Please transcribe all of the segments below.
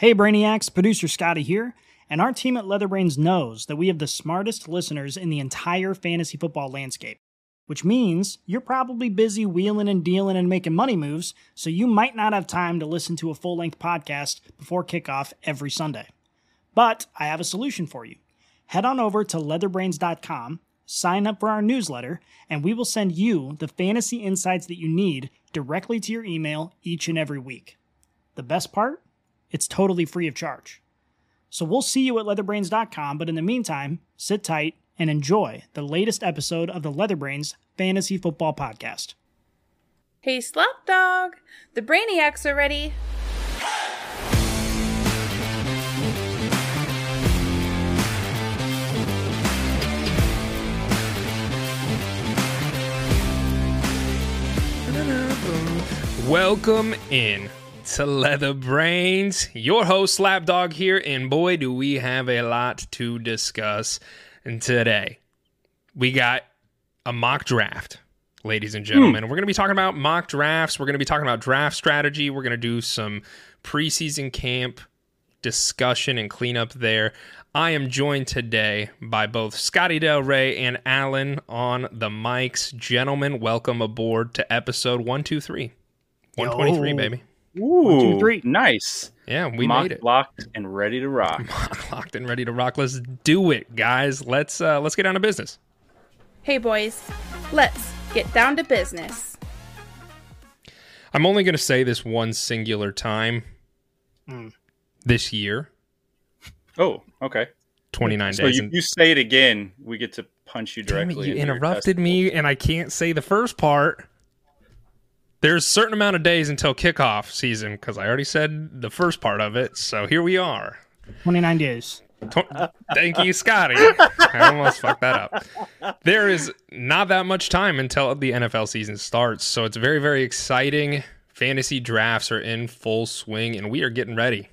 Hey Brainiacs, producer Scotty here, and our team at Leatherbrains knows that we have the smartest listeners in the entire fantasy football landscape, which means you're probably busy wheeling and dealing and making money moves, so you might not have time to listen to a full length podcast before kickoff every Sunday. But I have a solution for you. Head on over to leatherbrains.com, sign up for our newsletter, and we will send you the fantasy insights that you need directly to your email each and every week. The best part? It's totally free of charge. So we'll see you at leatherbrains.com, but in the meantime, sit tight and enjoy the latest episode of the Leatherbrains Fantasy Football Podcast. Hey, Slapdawg! The Brainiacs are ready. Welcome in to Leather Brains. Your host, Slapdawg here, and boy, do we have a lot to discuss today. We got a mock draft, ladies and hmm. gentlemen. We're going to be talking about mock drafts. We're going to be talking about draft strategy. We're going to do some preseason camp discussion and cleanup there. I am joined today by both Scotty Del Rey and Alan on the mics. Gentlemen, welcome aboard to episode 123. 123, Yo. baby. Ooh, One, two, three. nice. Yeah, we Mock, made it. locked and ready to rock. Locked and ready to rock. Let's do it, guys. Let's uh let's get down to business. Hey, boys, let's get down to business. I'm only going to say this one singular time Mm. this year, Oh, okay. 29 So days. you, you say it again, we get to punch you Damn it, directly. you interrupted me and I can't say the first part. There's a certain amount of days until kickoff season because I already said the first part of it. So here we are. 29 days. Thank you, Scotty. I almost fucked that up. There is not that much time until the NFL season starts, so it's very, very exciting. Fantasy drafts are in full swing, and we are getting ready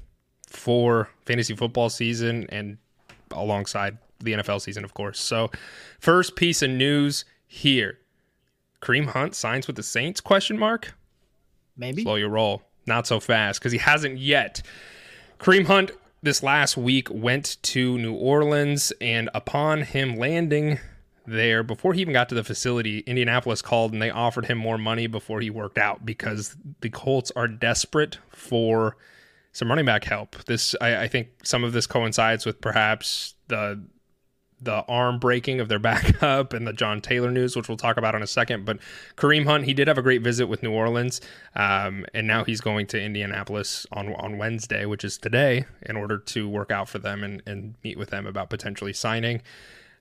for fantasy football season and alongside the NFL season, of course. So, first piece of news here: Kareem Hunt signs with the Saints? Question mark. Maybe? Slow your roll. Not so fast because he hasn't yet. Kareem Hunt this last week went to New Orleans, and upon him landing there, before he even got to the facility, Indianapolis called and they offered him more money before he worked out because the Colts are desperate for some running back help. This, I, I think, some of this coincides with perhaps the the arm breaking of their backup and the John Taylor news, which we'll talk about in a second. But Kareem Hunt, he did have a great visit with New Orleans, um, and now he's going to Indianapolis on on Wednesday, which is today, in order to work out for them and, and meet with them about potentially signing.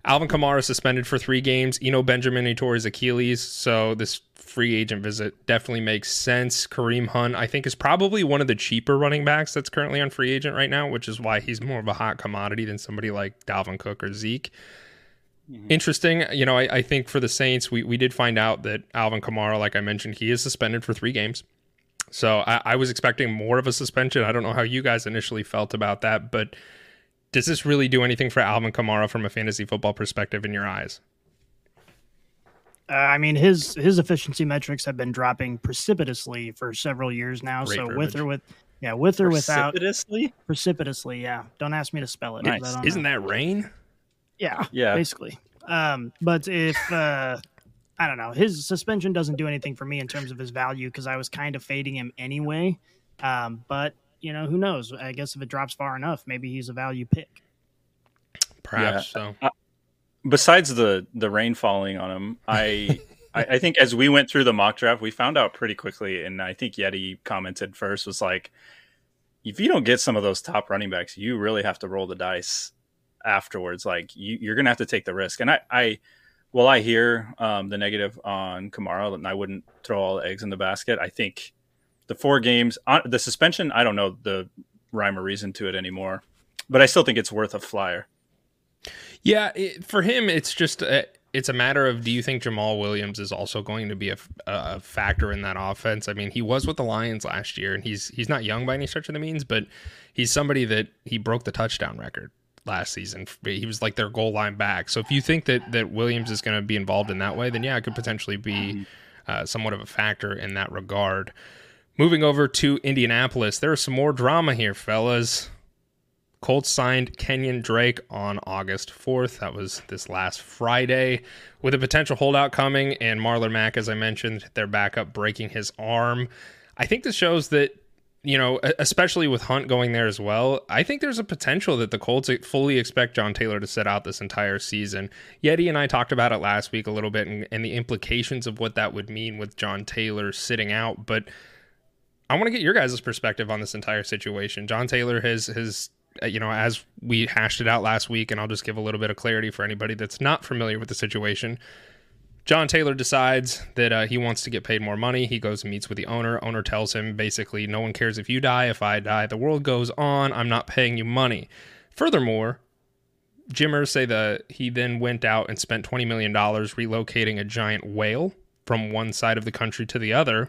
Alvin Kamara suspended for three games. Eno Benjamin he tore his Achilles, so this free agent visit definitely makes sense. Kareem Hunt, I think, is probably one of the cheaper running backs that's currently on free agent right now, which is why he's more of a hot commodity than somebody like Dalvin Cook or Zeke. Mm-hmm. Interesting. You know, I, I think for the Saints, we, we did find out that Alvin Kamara, like I mentioned, he is suspended for three games. So I, I was expecting more of a suspension. I don't know how you guys initially felt about that, but does this really do anything for Alvin Kamara from a fantasy football perspective in your eyes? Uh, I mean, his his efficiency metrics have been dropping precipitously for several years now. Great so with or with, yeah, with or without, Precipitously? precipitously, yeah. Don't ask me to spell it. Nice. 'cause I don't Isn't know. that rain? Yeah, Yeah. basically. Um, but if uh, I don't know, his suspension doesn't do anything for me in terms of his value because I was kind of fading him anyway. Um, but you know, who knows? I guess if it drops far enough, maybe he's a value pick. Perhaps so. Besides the the rain falling on him, I, I I think as we went through the mock draft, we found out pretty quickly, and I think Yeti commented first was like, if you don't get some of those top running backs, you really have to roll the dice afterwards. Like you, you're gonna have to take the risk. And I, I well, I hear um, the negative on Kamara, and I wouldn't throw all the eggs in the basket. I think the four games, on, the suspension, I don't know the rhyme or reason to it anymore, but I still think it's worth a flyer. Yeah, it, for him, it's just a, it's a matter of do you think Jamaal Williams is also going to be a, a factor in that offense? I mean, he was with the Lions last year, and he's he's not young by any stretch of the means, but he's somebody that he broke the touchdown record last season. He was like their goal line back. So if you think that that Williams is going to be involved in that way, then yeah, it could potentially be mm-hmm. uh, somewhat of a factor in that regard. Moving over to Indianapolis, there is some more drama here, fellas. Colts signed Kenyon Drake on August 4th. That was this last Friday, with a potential holdout coming, and Marlon Mack, as I mentioned, their backup breaking his arm. I think this shows that, you know, especially with Hunt going there as well, I think there's a potential that the Colts fully expect John Taylor to sit out this entire season. Yeti and I talked about it last week a little bit and, and the implications of what that would mean with John Taylor sitting out, but I want to get your guys' perspective on this entire situation. John Taylor has has uh, you know as we hashed it out last week, and I'll just give a little bit of clarity for anybody that's not familiar with the situation. John Taylor decides that uh, he wants to get paid more money. He goes and meets with the owner. Owner tells him basically, no one cares if you die. If I die, the world goes on. I'm not paying you money. Furthermore, Jim Irsay that he then went out and spent $20 million relocating a giant whale from one side of the country to the other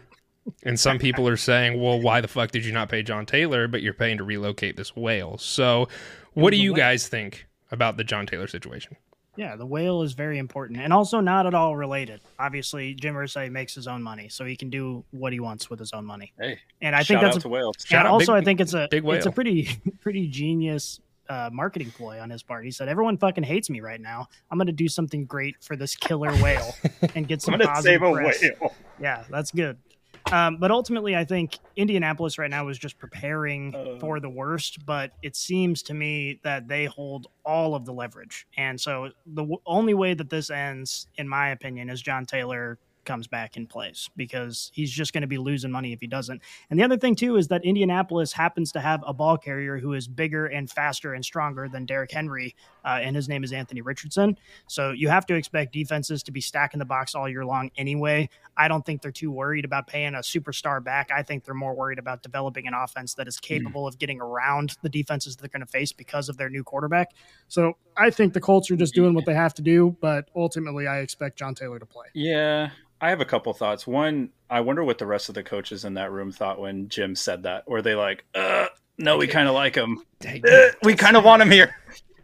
and some people are saying, well, why the fuck did you not pay John Taylor, but you're paying to relocate this whale? So, what do you guys think about the John Taylor situation? Yeah, the whale is very important and also not at all related. Obviously, Jim Irsay makes his own money, so he can do what he wants with his own money. Hey, and I think that's a, whale. And also, big, I think it's a big whale. it's a pretty pretty genius uh, marketing ploy on his part. He said, "Everyone fucking hates me right now. I'm going to do something great for this killer whale and get some I'm positive save a press." Whale. Yeah, that's good. Um, but ultimately, I think Indianapolis right now is just preparing uh, for the worst. But it seems to me that they hold all of the leverage. And so the w- only way that this ends, in my opinion, is John Taylor comes back in place because he's just going to be losing money if he doesn't. And the other thing too is that Indianapolis happens to have a ball carrier who is bigger and faster and stronger than Derrick Henry, uh, and his name is Anthony Richardson. So you have to expect defenses to be stacking the box all year long anyway. I don't think they're too worried about paying a superstar back. I think they're more worried about developing an offense that is hmm. capable mm. of getting around the defenses they're going to face because of their new quarterback. So I think the Colts are just doing what they have to do, but ultimately I expect John Taylor to play. Yeah, I have a couple thoughts. One, I wonder what the rest of the coaches in that room thought when Jim said that. Were they like, uh, no, we kind of like him. Uh, we kind of want him here.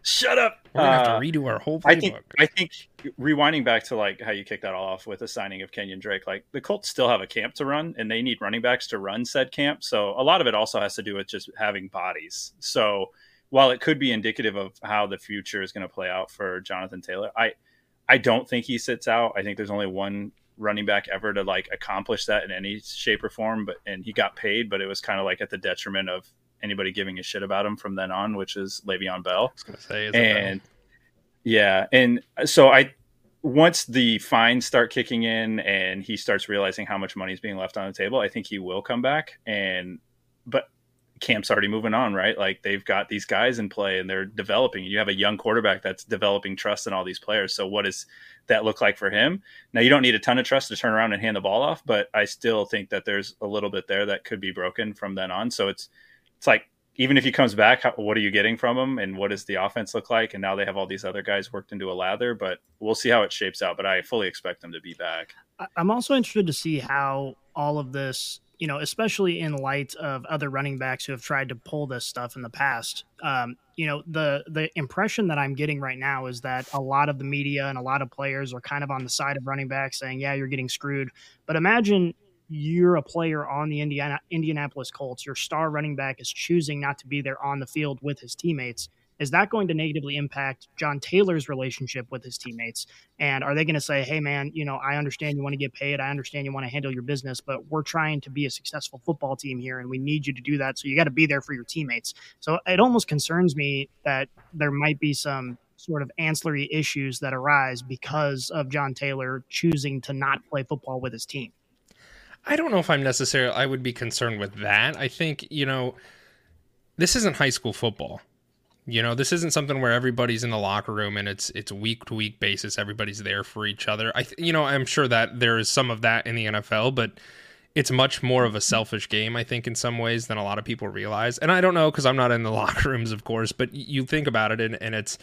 Shut up. We're gonna have to uh, redo our whole playbook. I think, I think rewinding back to like how you kicked that all off with the signing of Kenyon Drake, like the Colts still have a camp to run and they need running backs to run said camp. So a lot of it also has to do with just having bodies. So while it could be indicative of how the future is going to play out for Jonathan Taylor, I I don't think he sits out. I think there's only one running back ever to like accomplish that in any shape or form. But and he got paid, but it was kind of like at the detriment of anybody giving a shit about him from then on, which is Le'Veon Bell. I was gonna say, and yeah, and so I once the fines start kicking in and he starts realizing how much money is being left on the table, I think he will come back. And but camp's already moving on, right? Like they've got these guys in play and they're developing. You have a young quarterback that's developing trust in all these players. So what does that look like for him? Now you don't need a ton of trust to turn around and hand the ball off, but I still think that there's a little bit there that could be broken from then on. So it's it's like even if he comes back, how, what are you getting from him, and what does the offense look like? And now they have all these other guys worked into a lather, but we'll see how it shapes out. But I fully expect them to be back. I'm also interested to see how all of this you know, especially in light of other running backs who have tried to pull this stuff in the past. Um, you know, the the impression that I'm getting right now is that a lot of the media and a lot of players are kind of on the side of running backs saying, "Yeah, you're getting screwed." But imagine you're a player on the Indiana Indianapolis Colts. Your star running back is choosing not to be there on the field with his teammates is that going to negatively impact John Taylor's relationship with his teammates? And are they going to say, hey, man, you know, I understand you want to get paid. I understand you want to handle your business, but we're trying to be a successful football team here and we need you to do that. So you got to be there for your teammates. So it almost concerns me that there might be some sort of ancillary issues that arise because of John Taylor choosing to not play football with his team. I don't know if I'm necessarily, I would be concerned with that. I think, you know, this isn't high school football you know, this isn't something where everybody's in the locker room and it's it's week to week basis. Everybody's there for each other. I, you know, I'm sure that there is some of that in the NFL, but it's much more of a selfish game, I think, in some ways than a lot of people realize. And I don't know because I'm not in the locker rooms, of course, but you think about it, and, and it's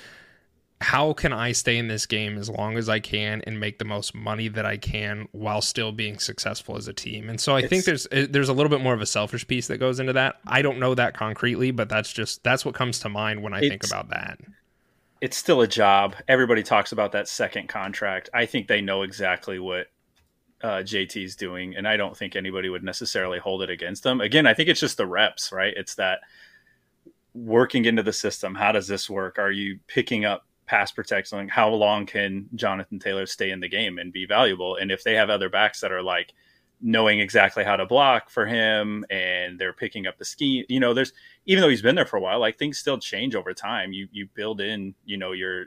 how can I stay in this game as long as I can and make the most money that I can while still being successful as a team? And so I it's, think there's eh, there's a little bit more of a selfish piece that goes into that. I don't know that concretely, but that's just that's what comes to mind when I think about that. It's still a job. Everybody talks about that second contract. I think they know exactly what uh, JT's doing, and I don't think anybody would necessarily hold it against them. Again, I think it's just the reps, right? It's that working into the system. How does this work? Are you picking up pass protection? How long can Jonathan Taylor stay in the game and be valuable? And if they have other backs that are like knowing exactly how to block for him and they're picking up the scheme, you know, there's even though he's been there for a while, like things still change over time. You you build in, you know, your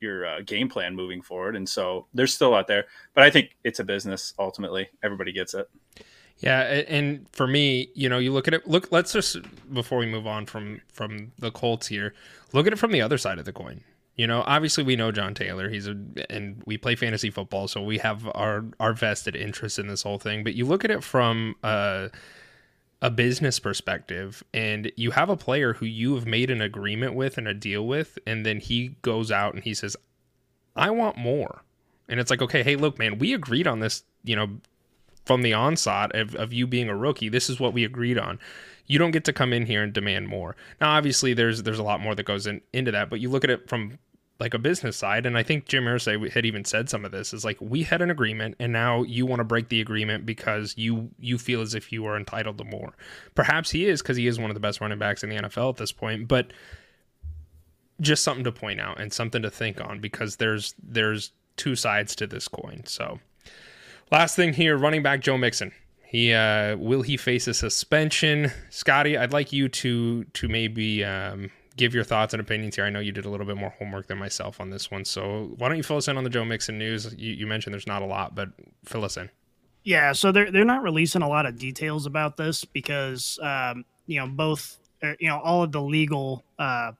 your uh, game plan moving forward, and so they're still out there. But I think it's a business ultimately. Everybody gets it. Yeah, and for me, you know, you look at it. Look, let's just before we move on from from the Colts here, look at it from the other side of the coin. You know, obviously we know John Taylor. He's a and we play fantasy football, so we have our our vested interest in this whole thing. But you look at it from a a business perspective, and you have a player who you have made an agreement with and a deal with, and then he goes out and he says, "I want more," and it's like, okay, hey, look, man, we agreed on this. You know, from the onset of, of you being a rookie, this is what we agreed on. You don't get to come in here and demand more. Now, obviously, there's there's a lot more that goes in, into that, but you look at it from like a business side, and I think Jim Irsay had even said some of this is like we had an agreement, and now you want to break the agreement because you you feel as if you are entitled to more. Perhaps he is because he is one of the best running backs in the NFL at this point, but just something to point out and something to think on because there's there's two sides to this coin. So Last thing here, running back Joe Mixon. He uh, will he face a suspension? Scotty, I'd like you to to maybe um, give your thoughts and opinions here. I know you did a little bit more homework than myself on this one, so why don't you fill us in on the Joe Mixon news? You, you mentioned there's not a lot, but fill us in. Yeah, so they're they're not releasing a lot of details about this because um, you know both uh, you know all of the legal uh,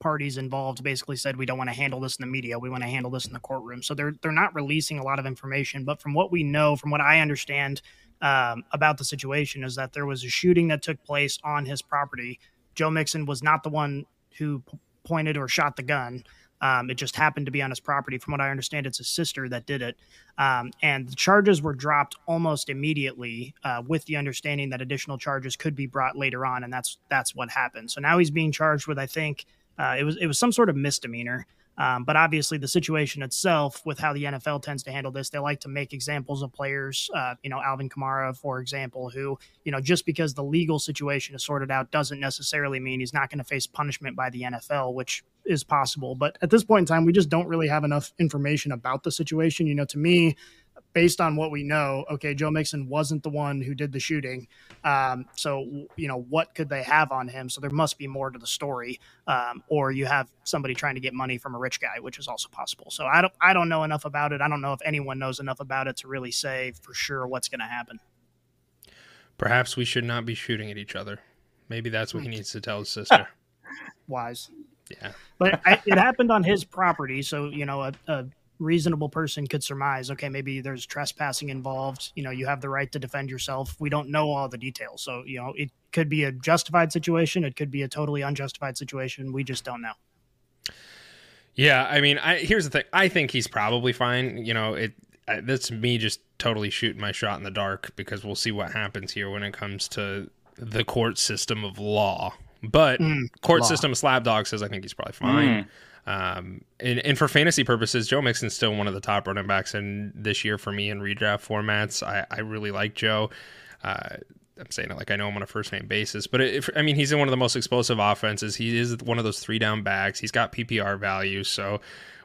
parties involved basically said we don't want to handle this in the media. We want to handle this in the courtroom. So they're they're not releasing a lot of information. But from what we know, from what I understand um, about the situation, is that there was a shooting that took place on his property. Joe Mixon was not the one who pointed or shot the gun. Um, it just happened to be on his property. From what I understand, it's his sister that did it. Um, and the charges were dropped almost immediately, uh, with the understanding that additional charges could be brought later on, and that's that's what happened. So now he's being charged with, I think, uh, it was it was some sort of misdemeanor. Um, but obviously, the situation itself, with how the NFL tends to handle this, they like to make examples of players. Uh, you know, Alvin Kamara, for example, who you know just because the legal situation is sorted out doesn't necessarily mean he's not going to face punishment by the NFL, which is possible. But at this point in time, we just don't really have enough information about the situation. You know, to me, based on what we know, okay, Joe Mixon wasn't the one who did the shooting. Um, so, you know, what could they have on him? So there must be more to the story. Um, or you have somebody trying to get money from a rich guy, which is also possible. So I don't, I don't know enough about it. I don't know if anyone knows enough about it to really say for sure what's going to happen. Perhaps we should not be shooting at each other. Maybe that's what he needs to tell his sister. Wise. Yeah. But I, it happened on his property. So, you know, a, a reasonable person could surmise okay maybe there's trespassing involved you know you have the right to defend yourself. We don't know all the details. So you know it could be a justified situation. It could be a totally unjustified situation. We just don't know. Yeah i mean I, here's the thing. I think he's probably fine. You know it that's me just totally shooting my shot in the dark because we'll see what happens here when it comes to the court system of law. But mm, court law. system Slapdawg says i think he's probably fine. Mm. Um, and, and for fantasy purposes, Joe Mixon's still one of the top running backs in this year for me in redraft formats. I, I really like Joe. Uh, I'm saying it like I know him on a first name basis, but if, I mean, he's in one of the most explosive offenses. He is one of those three down backs. He's got PPR value. So,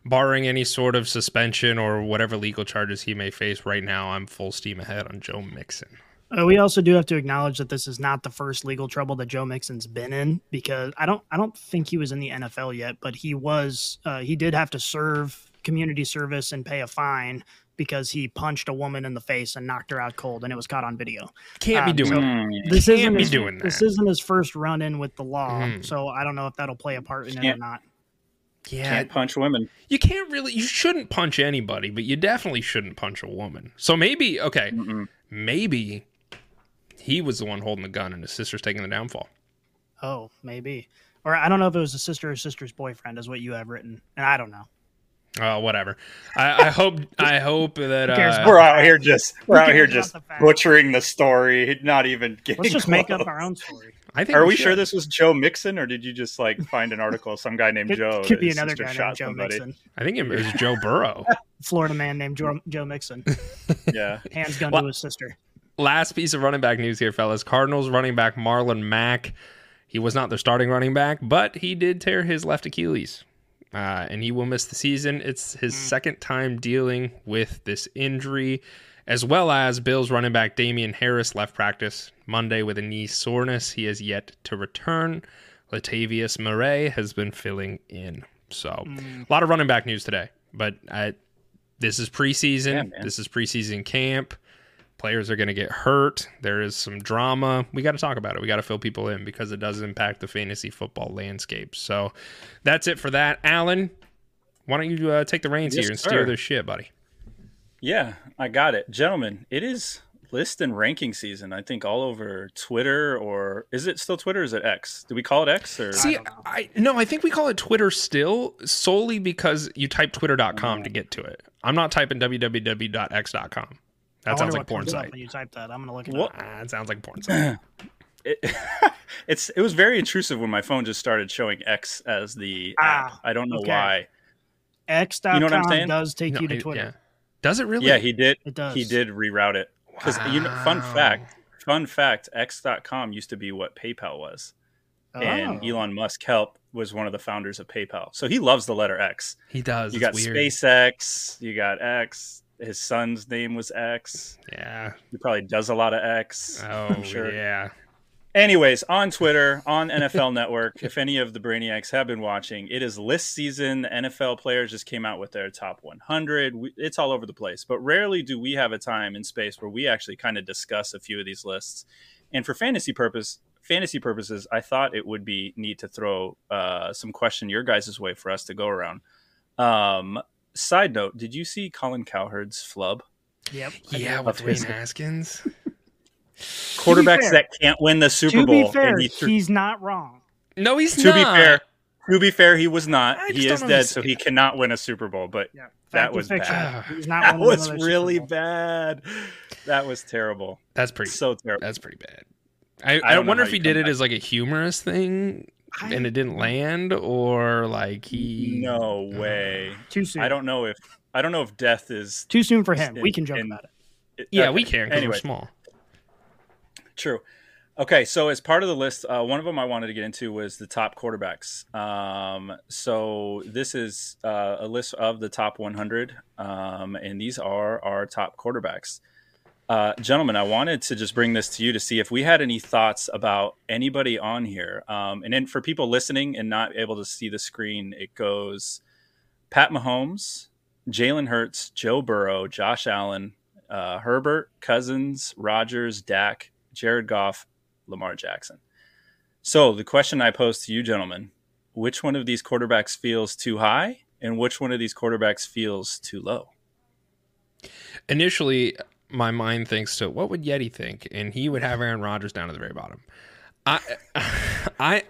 barring any sort of suspension or whatever legal charges he may face right now, I'm full steam ahead on Joe Mixon. Uh, we also do have to acknowledge that this is not the first legal trouble that Joe Mixon's been in because I don't I don't think he was in the NFL yet, but he was uh, he did have to serve community service and pay a fine because he punched a woman in the face and knocked her out cold, and it was caught on video. Can't um, be doing so. This Can't isn't his, doing that. This isn't his first run in with the law, mm. so I don't know if that'll play a part in Can't. it or not. Yeah, can't punch women. You can't really. You shouldn't punch anybody, but you definitely shouldn't punch a woman. So maybe okay, Mm-mm. maybe he was the one holding the gun and his sister's taking the downfall. Oh, maybe. Or I don't know if it was a sister or sister's boyfriend, is what you have written, and I don't know. Oh, whatever. I, I hope. I hope that uh, we're out here just we're out here just butchering the story, not even getting. Let's just close. make up our own story. I think Are we should. sure this was Joe Mixon, or did you just like find an article of some guy named Could, Joe? could be another guy named Joe somebody? Mixon. I think it was Joe Burrow. Florida man named Joe, Joe Mixon. Yeah, Hands gun Well- to his sister. Last piece of running back news here, fellas. Cardinals running back Marlon Mack. He was not their starting running back, but he did tear his left Achilles. Uh, and he will miss the season. It's his second time dealing with this injury, as well as Bills running back Damien Harris left practice Monday with a knee soreness. He has yet to return. Latavius Murray has been filling in. So, a lot of running back news today. But I, this is preseason. Yeah, this is preseason camp. Players are going to get hurt. There is some drama. We got to talk about it. We got to fill people in because it does impact the fantasy football landscape. So that's it for that. Alan, why don't you uh, take the reins Yes, here and steer sir. this shit, buddy? yeah, I got it, gentlemen. It is list and ranking season. I think all over Twitter, or is it still Twitter? Or is it X? Do we call it X or? See, don't. I no, I think we call it Twitter still solely because you type twitter.com to get to it. I'm not typing www.x.com. That I sounds like what porn site. When you type that, I'm gonna look it What? up. Ah, it sounds like a porn site. it, it's it was very intrusive when my phone just started showing X as the app. Ah, I don't know okay. why. X.com You know what I'm saying? does take No, you to it- Twitter. yeah. Does it really? Yeah, he did. It does. He did reroute it because you know. Fun fact. Fun fact. X.com used to be what PayPal was, and Oh. Elon Musk helped was one of the founders of PayPal. So he loves the letter X. He does. You It's got weird. SpaceX. You got X. His son's name was X. Yeah. He probably does a lot of X. Oh, I'm sure. yeah. Anyways, on Twitter, on NFL Network, if any of the Brainiacs have been watching, it is list season. The NFL players just came out with their top 100. We- It's all over the place, but rarely do we have a time and space where we actually kind of discuss a few of these lists. And for fantasy purpose, fantasy purposes, I thought it would be neat to throw uh, some question your guys' way for us to go around. Um, side note: Did you see Colin Cowherd's flub? Yep. Yeah, Of with his- Dwayne Haskins. Quarterbacks fair- that can't win the Super to Bowl. be fair, and he threw- he's not wrong. No, he's to not. be fair, to be fair, he was not. He is dead, understand. so he cannot win a Super Bowl. But Yeah. That was fiction. bad. He's not that was really bad. That was terrible. That's pretty. So terrible. That's pretty bad. I, I, don't wonder if he did come it back. as like a humorous thing I- and it didn't land, or like he. No way. Too soon. I don't know if I don't know if death is Too soon for him. We can joke in- about it. Yeah, Okay. we can. 'cause we're Anyway, small. True. Okay, so as part of the list, uh, one of them I wanted to get into was the top quarterbacks. Um, so this is uh, a list of the top 100, um, and these are our top quarterbacks. Uh, gentlemen, I wanted to just bring this to you to see if we had any thoughts about anybody on here. Um, and then for people listening and not able to see the screen, it goes Pat Mahomes, Jalen Hurts, Joe Burrow, Josh Allen, uh, Herbert, Cousins, Rodgers, Dak, Jared Goff, Lamar Jackson. So the question I pose to you, gentlemen, which one of these quarterbacks feels too high and which one of these quarterbacks feels too low? Initially, my mind thinks to what would Yeti think, and he would have Aaron Rodgers down at the very bottom. I, I,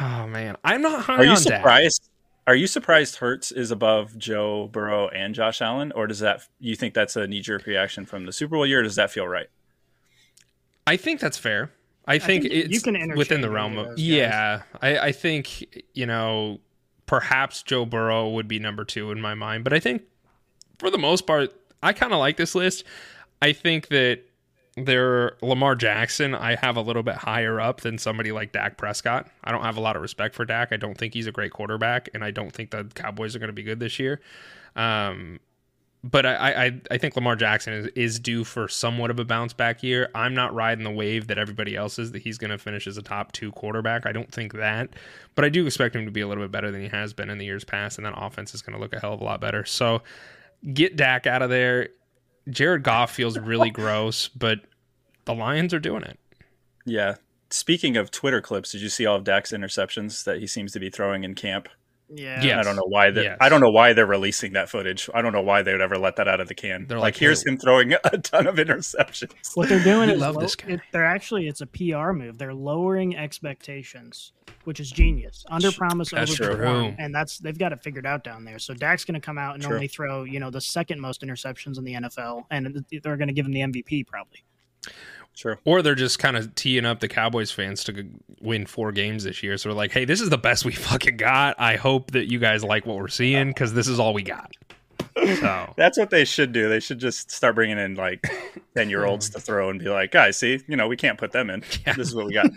oh man, I'm not high Are you on Dak. surprised? Are you surprised Hurts is above Joe Burrow and Josh Allen, or does that you think that's a knee jerk reaction from the Super Bowl year? Or does that feel right? I think that's fair. I think, think you it's can within the realm of of yeah. I, I think you know perhaps Joe Burrow would be number two in my mind, but I think for the most part, I kind of like this list. I think that there Lamar Jackson I have a little bit higher up than somebody like Dak Prescott. I don't have a lot of respect for Dak. I don't think he's a great quarterback, and I don't think the Cowboys are going to be good this year. Um, but I, I, I think Lamar Jackson is, is due for somewhat of a bounce back year. I'm not riding the wave that everybody else is that he's going to finish as a top two quarterback. I don't think that, but I do expect him to be a little bit better than he has been in the years past, and that offense is going to look a hell of a lot better. So get Dak out of there. Jared Goff feels really gross, but the Lions are doing it. Yeah. Speaking of Twitter clips, did you see all of Dak's interceptions that he seems to be throwing in camp? Yeah. Yeah. I don't know why they Yes. I don't know why they're releasing that footage. I don't know why they would ever let that out of the can. They're like, like, here's hey- him throwing a ton of interceptions. What they're doing We is love low- this guy. it- they're actually it's a PR move. They're lowering expectations, which is genius. Under promise, That's over perform, and that's they've got it figured out down there. So Dak's going to come out and True. only throw you know the second most interceptions in the NFL, and they're going to give him the MVP probably. True. Or they're just kind of teeing up the Cowboys fans to win four games this year. So they're like, hey, this is the best we fucking got. I hope that you guys like what we're seeing because this is all we got. So That's what they should do. They should just start bringing in like 10 year olds to throw and be like, guys, see, you know, we can't put them in. Yeah. This is what we got.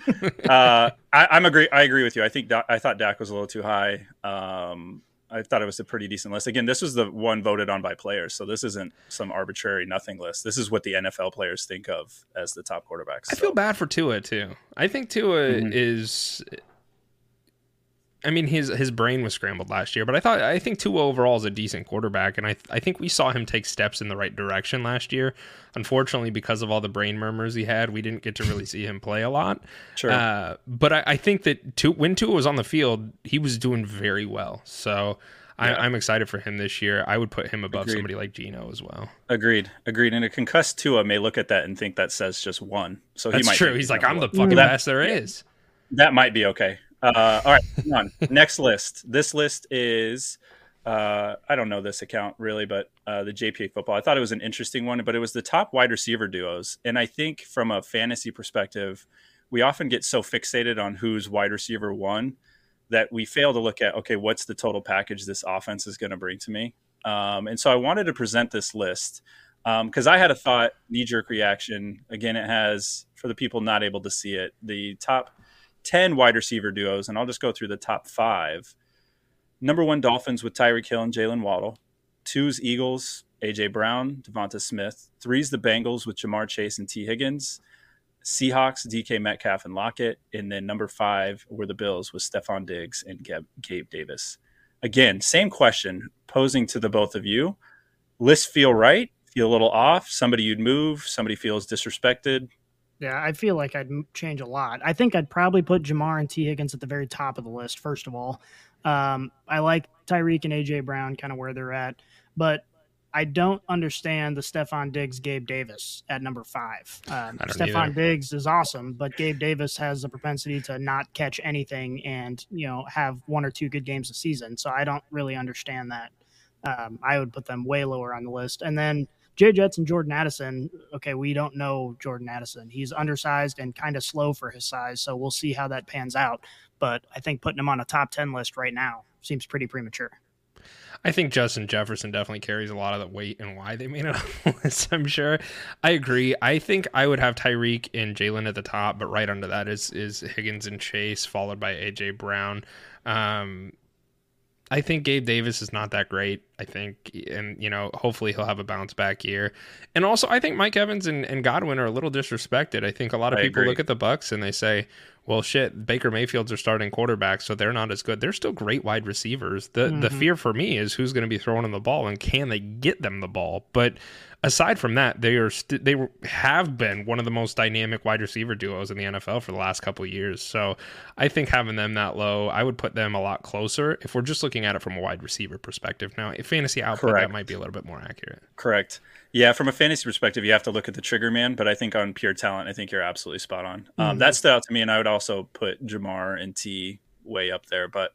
uh, I, I'm agree. I agree with you. I think Da- I thought Dak was a little too high. Um, I thought it was a pretty decent list. Again, this was the one voted on by players, so this isn't some arbitrary nothing list. This is what the NFL players think of as the top quarterbacks. I So, feel bad for Tua too. I think Tua Mhm. is. I mean, his his brain was scrambled last year, but I thought I think Tua overall is a decent quarterback, and I I think we saw him take steps in the right direction last year. Unfortunately, because of all the brain murmurs he had, we didn't get to really see him play a lot. Sure. Uh, but I, I think that Tua, when Tua was on the field, he was doing very well. So I, Yeah. I'm excited for him this year. I would put him above Agreed. somebody like Geno as well. Agreed. Agreed. And a concussed Tua may look at that and think that says just one. So he That's might true. He's like, I'm the fucking best there is. That might be okay. Uh, all right, on. Next list. This list is uh, I don't know this account really, but uh, the JPA football. I thought it was an interesting one, but it was the top wide receiver duos, and I think from a fantasy perspective, we often get so fixated on who's wide receiver one that we fail to look at okay, what's the total package this offense is going to bring to me. Um, and so I wanted to present this list because I had a thought, knee jerk reaction. Again, it has for the people not able to see it the top 10 wide receiver duos, and I'll just go through the top five. Number one, Dolphins with Tyreek Hill and Jaylen Waddle. Two's Eagles, AJ Brown, Devonta Smith. Three's the Bengals with Ja'Marr Chase and Tee Higgins. Seahawks, DK Metcalf and Lockett. And then number five were the Bills with Stefon Diggs and Gabe, Gabe Davis. Again, same question posing to the both of you. List feel right, feel a little off. Somebody you'd move, somebody feels disrespected. Yeah, I feel like I'd change a lot. I think I'd probably put Ja'Marr and Tee Higgins at the very top of the list, first of all. Um, I like Tyreek and AJ Brown kind of where they're at, but I don't understand the Stefon Diggs, Gabe Davis at number five. Um, Stefon either. Diggs is awesome, but Gabe Davis has a propensity to not catch anything and, you know, have one or two good games a season. So I don't really understand that. Um, I would put them way lower on the list. And then Jay Jets and Jordan Addison. Okay, we don't know Jordan Addison. He's undersized and kind of slow for his size, so we'll see how that pans out. But I think putting him on a top ten list right now seems pretty premature. I think Justin Jefferson definitely carries a lot of the weight and why they made it on the list. I'm sure. I agree. I think I would have Tyreek and Jalen at the top, but right under that is is Higgins and Chase, followed by AJ Brown. Um, I think Gabe Davis is not that great. I think, and you know, hopefully he'll have a bounce back year. And also, I think Mike Evans and, and Godwin are a little disrespected. I think a lot of I people agree. look at the Bucs and they say, "Well, shit, Baker Mayfield's are starting quarterback, so they're not as good. They're still great wide receivers. The the Mhm. fear for me is who's going to be throwing them the ball and can they get them the ball. But aside from that, they are st- they have been one of the most dynamic wide receiver duos in the NFL for the last couple of years. So I think having them that low, I would put them a lot closer if we're just looking at it from a wide receiver perspective. Now, if fantasy output, Correct. that might be a little bit more accurate. Correct. Yeah, from a fantasy perspective, you have to look at the trigger man, but I think on pure talent, I think you're absolutely spot on. Um, Mhm. that stood out to me, and I would also put Ja'Marr and T way up there, but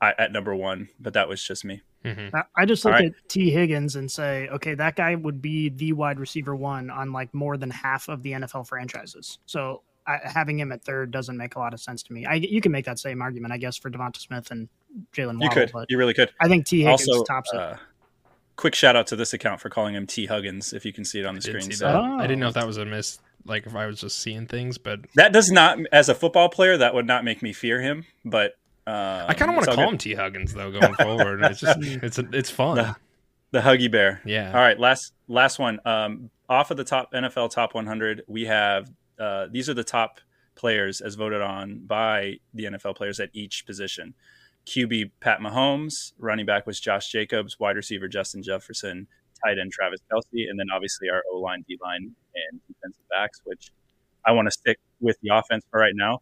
I, at number one. But that was just me. hmm I- I just look All right. at Tee Higgins and say, okay, that guy would be the wide receiver one on like more than half of the NFL franchises. So I, having him at third doesn't make a lot of sense to me. I, you can make that same argument, I guess, for Devonta Smith and Jalen You could, but you really could. I think Tee Higgins Also, tops it. uh, quick shout out to this account for calling him T Huggins, if you can see it on the I screen. see So. Oh. I didn't know if that was a miss. Like if I was just seeing things, but that does not, as a football player, that would not make me fear him. But um, I kind of want to call good. him T Huggins though going forward. It's just it's it's fun. The- the Huggy Bear. Yeah. All right, last last one. Um, off of the top NFL top 100, we have uh, these are the top players as voted on by the NFL players at each position. QB Pat Mahomes, running back was Josh Jacobs, wide receiver Justin Jefferson, tight end Travis Kelce, and then obviously our O line, D line, and defensive backs. Which I want to stick with the offense for right now.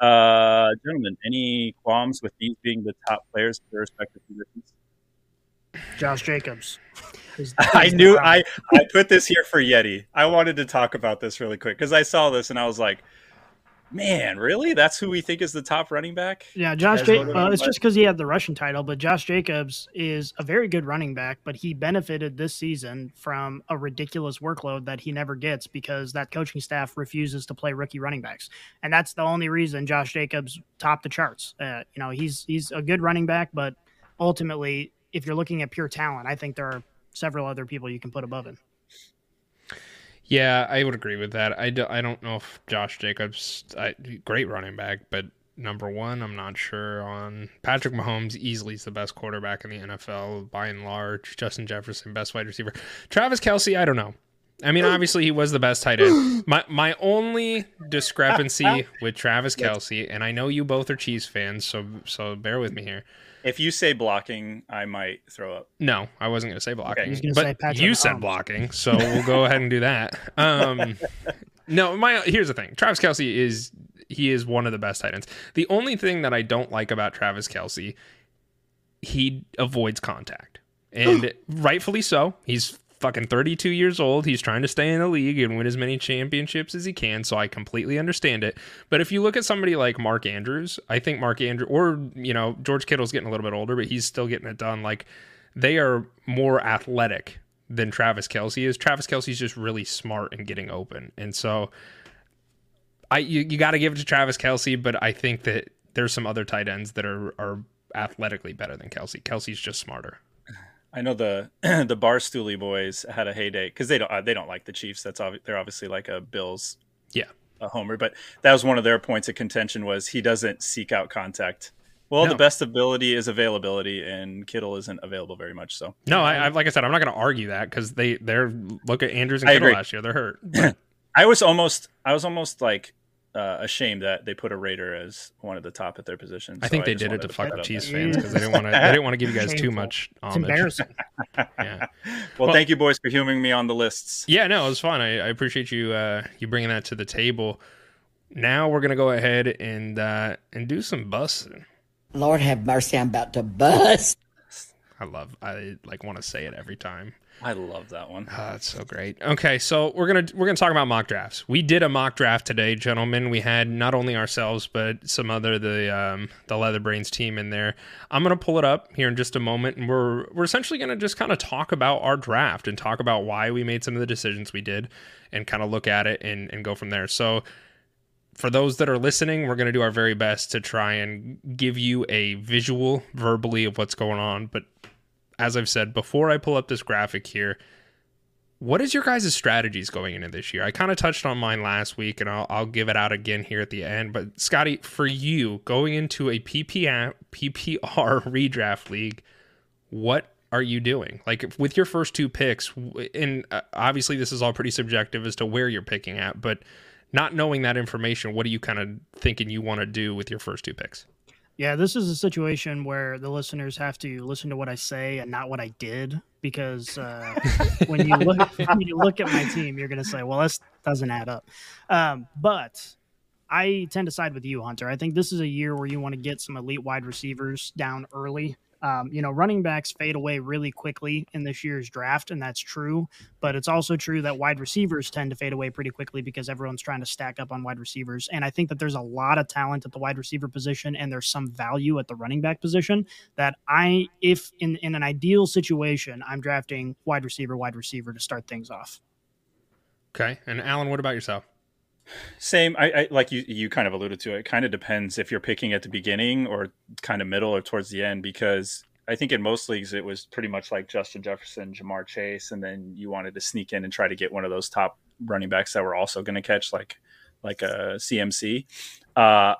Uh, gentlemen, any qualms with these being the top players for their respective positions? Josh Jacobs. is- I knew. I I put this here for Yeti. I wanted to talk about this really quick because I saw this and I was like, Man, really? That's who we think is the top running back? Yeah, Josh. Ja- uh, it's just because he had the rushing title, but Josh Jacobs is a very good running back. But he benefited this season from a ridiculous workload that he never gets because that coaching staff refuses to play rookie running backs, and that's the only reason Josh Jacobs topped the charts. Uh, you know, he's he's a good running back, but ultimately, if you're looking at pure talent, I think there are several other people you can put above him. Yeah, I would agree with that. I, do, I don't know if Josh Jacobs, I, great running back, but number one, I'm not sure on. Patrick Mahomes easily is the best quarterback in the NFL by and large. Justin Jefferson, best wide receiver. Travis Kelce, I don't know. I mean, obviously he was the best tight end. My my only discrepancy with Travis Kelce, and I know you both are Chiefs fans, so so bear with me here. If you say blocking, I might throw up. No, I wasn't going to say blocking. Okay. But you said blocking, so we'll go ahead and do that. Um, no, my here's the thing. Travis Kelce is he is one of the best tight ends. The only thing that I don't like about Travis Kelce, he avoids contact. And rightfully so. He's fucking 32 years old. He's trying to stay in the league and win as many championships as he can. So I completely understand it. But if you look at somebody like Mark Andrews, I think Mark Andrews, or, you know, George Kittle's getting a little bit older, but he's still getting it done. Like they are more athletic than Travis Kelce is. Travis Kelce's just really smart and getting open. And so I, you, you got to give it to Travis Kelce, but I think that there's some other tight ends that are, are athletically better than Kelce. Kelce's just smarter. I know the the Barstooly boys had a heyday because they don't uh, they don't like the Chiefs. That's obvi- they're obviously like a Bills, yeah, a homer. But that was one of their points of contention was he doesn't seek out contact. Well, no. the best ability is availability, and Kittle isn't available very much. So no, I, I like I said, I'm not going to argue that because they they're look at Andrews and Kittle last year, they're hurt. I was almost I was almost like uh, a shame that they put a Raider as one of the top at their position. I think they did it to, fuck up Chiefs fans because they didn't want to. They didn't want to give you guys too much. Homage. It's embarrassing. yeah. Well, well, thank you, boys, for humoring me on the lists. Yeah, no, it was fun. I, I appreciate you uh, you bringing that to the table. Now we're gonna go ahead and uh, and do some busting. Lord have mercy, I'm about to bust. I love. I like want to say it every time. I love that one. Oh, that's so great. Okay, so we're gonna we're gonna talk about mock drafts. We did a mock draft today, gentlemen. We had not only ourselves but some other the um, the Leather Brains team in there. I'm gonna pull it up here in just a moment, and we're we're essentially gonna just kind of talk about our draft and talk about why we made some of the decisions we did, and kind of look at it and and go from there. So. For those that are listening, we're going to do our very best to try and give you a visual verbally of what's going on. But as I've said before, I pull up this graphic here. What is your guys' strategies going into this year? I kind of touched on mine last week, and I'll, I'll give it out again here at the end. But Scotty, for you going into a PPR, PPR redraft league, what are you doing? Like with your first two picks, and uh, obviously this is all pretty subjective as to where you're picking at, but not knowing that information, what are you kind of thinking you want to do with your first two picks? Yeah, this is a situation where the listeners have to listen to what I say and not what I did, because uh, when you look when you look at my team, you're going to say, "Well, this doesn't add up." Um, but I tend to side with you, Hunter. I think this is a year where you want to get some elite wide receivers down early. Um, you know, running backs fade away really quickly in this year's draft, and that's true. But it's also true that wide receivers tend to fade away pretty quickly because everyone's trying to stack up on wide receivers. And I think that there's a lot of talent at the wide receiver position, and there's some value at the running back position that I, if in, in an ideal situation, I'm drafting wide receiver, wide receiver to start things off. Okay. And Alan, what about yourself? Same. I, I, like you. You kind of alluded to it. it. Kind of depends if you're picking at the beginning or kind of middle or towards the end. Because I think in most leagues it was pretty much like Justin Jefferson, Ja'Marr Chase, and then you wanted to sneak in and try to get one of those top running backs that were also going to catch like like a CMC. Uh,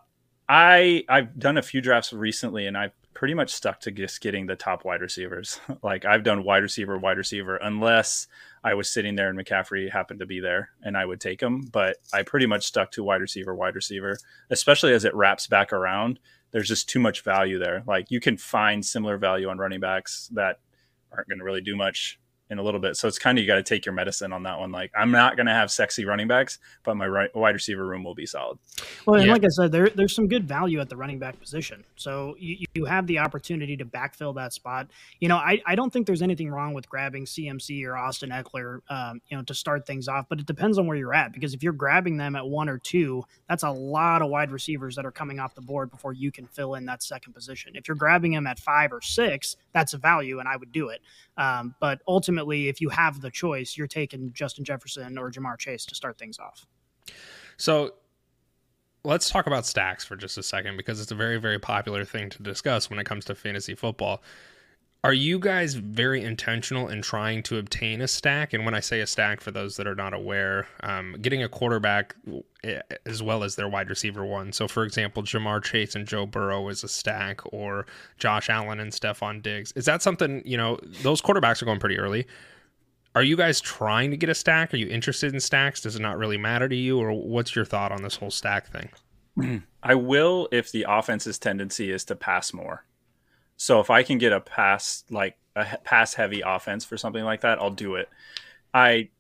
I I've done a few drafts recently, and I've pretty much stuck to just getting the top wide receivers. like I've done wide receiver, wide receiver, unless I was sitting there and McCaffrey happened to be there and I would take him. But I pretty much stuck to wide receiver, wide receiver, especially as it wraps back around. There's just too much value there. Like you can find similar value on running backs that aren't going to really do much in a little bit. So it's kind of you got to take your medicine on that one. Like I'm not going to have sexy running backs, but my right, wide receiver room will be solid. Well, and yeah. like I said, there, there's some good value at the running back position. So you, you have the opportunity to backfill that spot. You know, I, I don't think there's anything wrong with grabbing CMC or Austin Ekeler, um, you know, to start things off, but it depends on where you're at because if you're grabbing them at one or two, that's a lot of wide receivers that are coming off the board before you can fill in that second position. If you're grabbing them at five or six, that's a value, and I would do it. Um, but ultimately, if you have the choice, you're taking Justin Jefferson or Ja'Marr Chase to start things off. So let's talk about stacks for just a second because it's a very, very popular thing to discuss when it comes to fantasy football. Are you guys very intentional in trying to obtain a stack? And when I say a stack, for those that are not aware, um, getting a quarterback eh, as well as their wide receiver one. So, for example, Ja'Marr Chase and Joe Burrow is a stack, or Josh Allen and Stefon Diggs. Is that something, you know, those quarterbacks are going pretty early. Are you guys trying to get a stack? Are you interested in stacks? Does it not really matter to you? Or what's your thought on this whole stack thing? I will if the offense's tendency is to pass more. So if I can get a pass like a pass heavy offense for something like that, I'll do it. I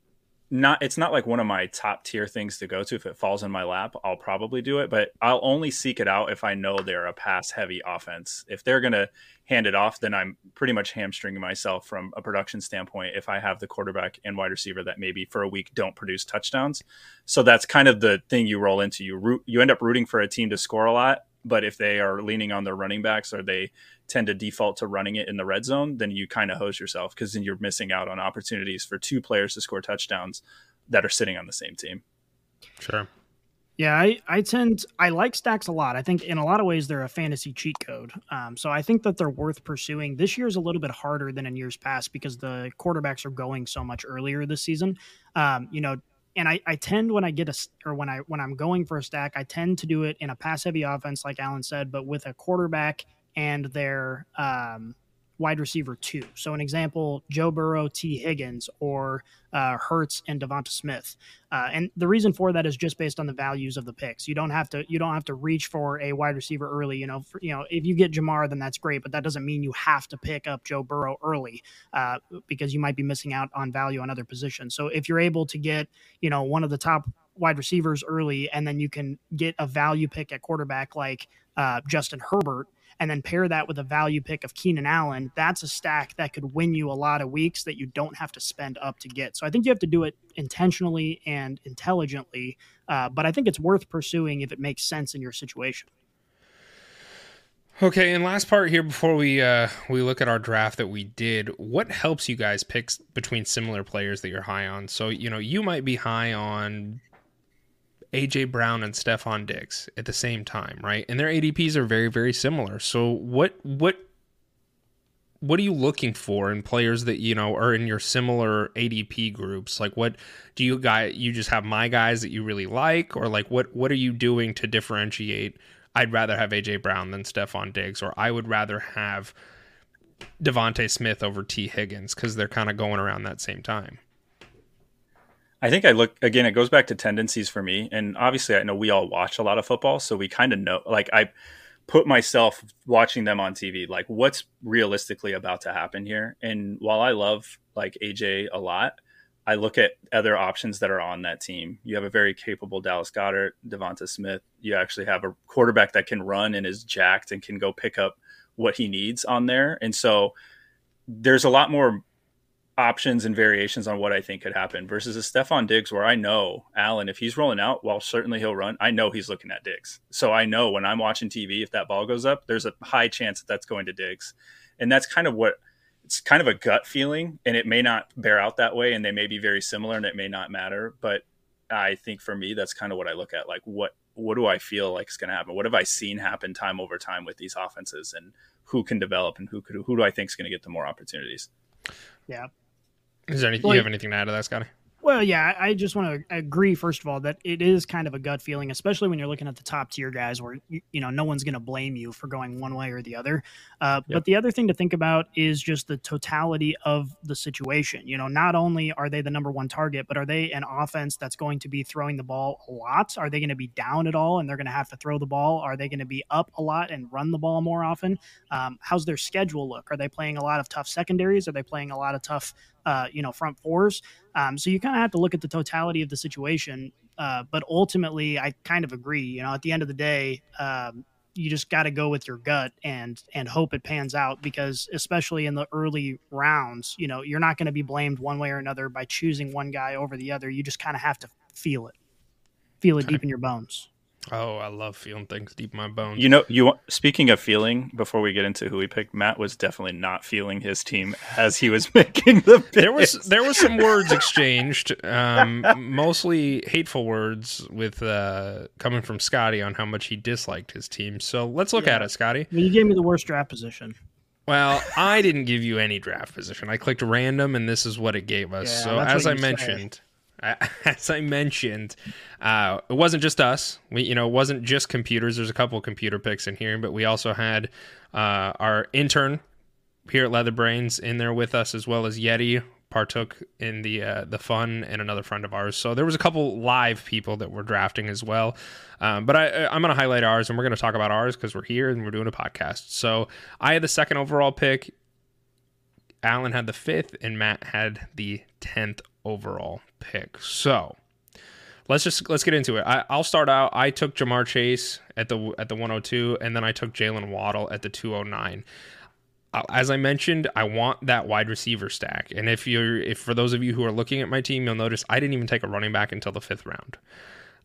not it's not like one of my top tier things to go to. If it falls in my lap i'll probably do it but i'll only seek it out if i know they're a pass heavy offense. If they're going to hand it off then i'm pretty much hamstringing myself from a production standpoint if i have the quarterback and wide receiver that maybe for a week don't produce touchdowns. So that's kind of the thing you roll into. You root you end up rooting for a team to score a lot but if they are leaning on their running backs or they tend to default to running it in the red zone, then you kind of hose yourself because then you're missing out on opportunities for two players to score touchdowns that are sitting on the same team. Sure. Yeah, I, I tend I like stacks a lot. I think in a lot of ways they're a fantasy cheat code. Um, so I think that they're worth pursuing. This year is a little bit harder than in years past because the quarterbacks are going so much earlier this season. Um, you know, and I, I tend when I get a or when I when I'm going for a stack, I tend to do it in a pass heavy offense, like Alan said, but with a quarterback and their um, wide receiver two. So an example, Joe Burrow, T. Higgins, or uh, Hurts and Devonta Smith. Uh, and the reason for that is just based on the values of the picks. You don't have to you don't have to reach for a wide receiver early. You know, for, you know if you get Ja'Marr, then that's great, but that doesn't mean you have to pick up Joe Burrow early uh, because you might be missing out on value on other positions. So if you're able to get you know one of the top wide receivers early, and then you can get a value pick at quarterback like uh, Justin Herbert and then pair that with a value pick of Keenan Allen, that's a stack that could win you a lot of weeks that you don't have to spend up to get. So I think you have to do it intentionally and intelligently, uh, but I think it's worth pursuing if it makes sense in your situation. Okay, and last part here before we uh, we look at our draft that we did, what helps you guys pick between similar players that you're high on? So you know you might be high on AJ Brown and Stefon Diggs at the same time, right? And their ADPs are very, very similar. So what what what are you looking for in players that you know are in your similar ADP groups? Like what do you guy you just have my guys that you really like, or like what what are you doing to differentiate? I'd rather have AJ Brown than Stefon Diggs, or I would rather have DeVonta Smith over T Higgins because they're kind of going around that same time. I think I look again. It goes back to tendencies for me, and obviously, I know we all watch a lot of football, so we kind of know. Like I put myself watching them on TV, like what's realistically about to happen here. And while I love like AJ a lot, I look at other options that are on that team. You have a very capable Dallas Goedert, Devonta Smith. You actually have a quarterback that can run and is jacked and can go pick up what he needs on there. And so there's a lot more options and variations on what I think could happen versus a Stefon Diggs where I know Allen, if he's rolling out, while certainly he'll run, I know he's looking at Diggs. So I know when I'm watching TV, if that ball goes up, there's a high chance that that's going to Diggs. And that's kind of what it's kind of a gut feeling and it may not bear out that way and they may be very similar and it may not matter. But I think for me, that's kind of what I look at. Like what, what do I feel like is going to happen? What have I seen happen time over time with these offenses and who can develop and who could, who do I think is going to get the more opportunities? Yeah. Is there anything well, you have anything to add to that, Scotty? Well, yeah, I just want to agree first of all that it is kind of a gut feeling, especially when you're looking at the top tier guys, where you, you know no one's going to blame you for going one way or the other. Uh, yep. But the other thing to think about is just the totality of the situation. You know, not only are they the number one target, but are they an offense that's going to be throwing the ball a lot? Are they going to be down at all and they're going to have to throw the ball? Are they going to be up a lot and run the ball more often? Um, how's their schedule look? Are they playing a lot of tough secondaries? Are they playing a lot of tough uh, you know, front fours. Um, so you kind of have to look at the totality of the situation. Uh, but ultimately, I kind of agree. You know, at the end of the day, um, you just got to go with your gut and and hope it pans out because especially in the early rounds, you know, you're not going to be blamed one way or another by choosing one guy over the other. You just kind of have to feel it, feel it deep in your bones. Oh, I love feeling things deep in my bones. You know, you speaking of feeling, before we get into who we picked, Matt was definitely not feeling his team as he was making the picks. there was there was some words exchanged, um, mostly hateful words with uh, coming from Scotty on how much he disliked his team. So let's look Yeah. at it, Scotty. I mean, you gave me the worst draft position. Well, I didn't give you any draft position. I clicked random, and this is what it gave us. Yeah, so as I mentioned. say. as I mentioned, uh, it wasn't just us. We, you know, it wasn't just computers. There's a couple computer picks in here, but we also had uh, our intern here at Leather Brains in there with us, as well as Yeti partook in the uh, the fun and another friend of ours. So there was a couple live people that were drafting as well. Um, but I, I'm going to highlight ours, and we're going to talk about ours because we're here and we're doing a podcast. So I had the second overall pick. Alan had the fifth, and Matt had the tenth overall pick. So let's just let's get into it. I, I'll start out. I took Ja'Marr Chase at the at the 102, and then I took Jaylen Waddle at the 209. Uh, As I mentioned, I want that wide receiver stack, and if you're if for those of you who are looking at my team, you'll notice I didn't even take a running back until the fifth round.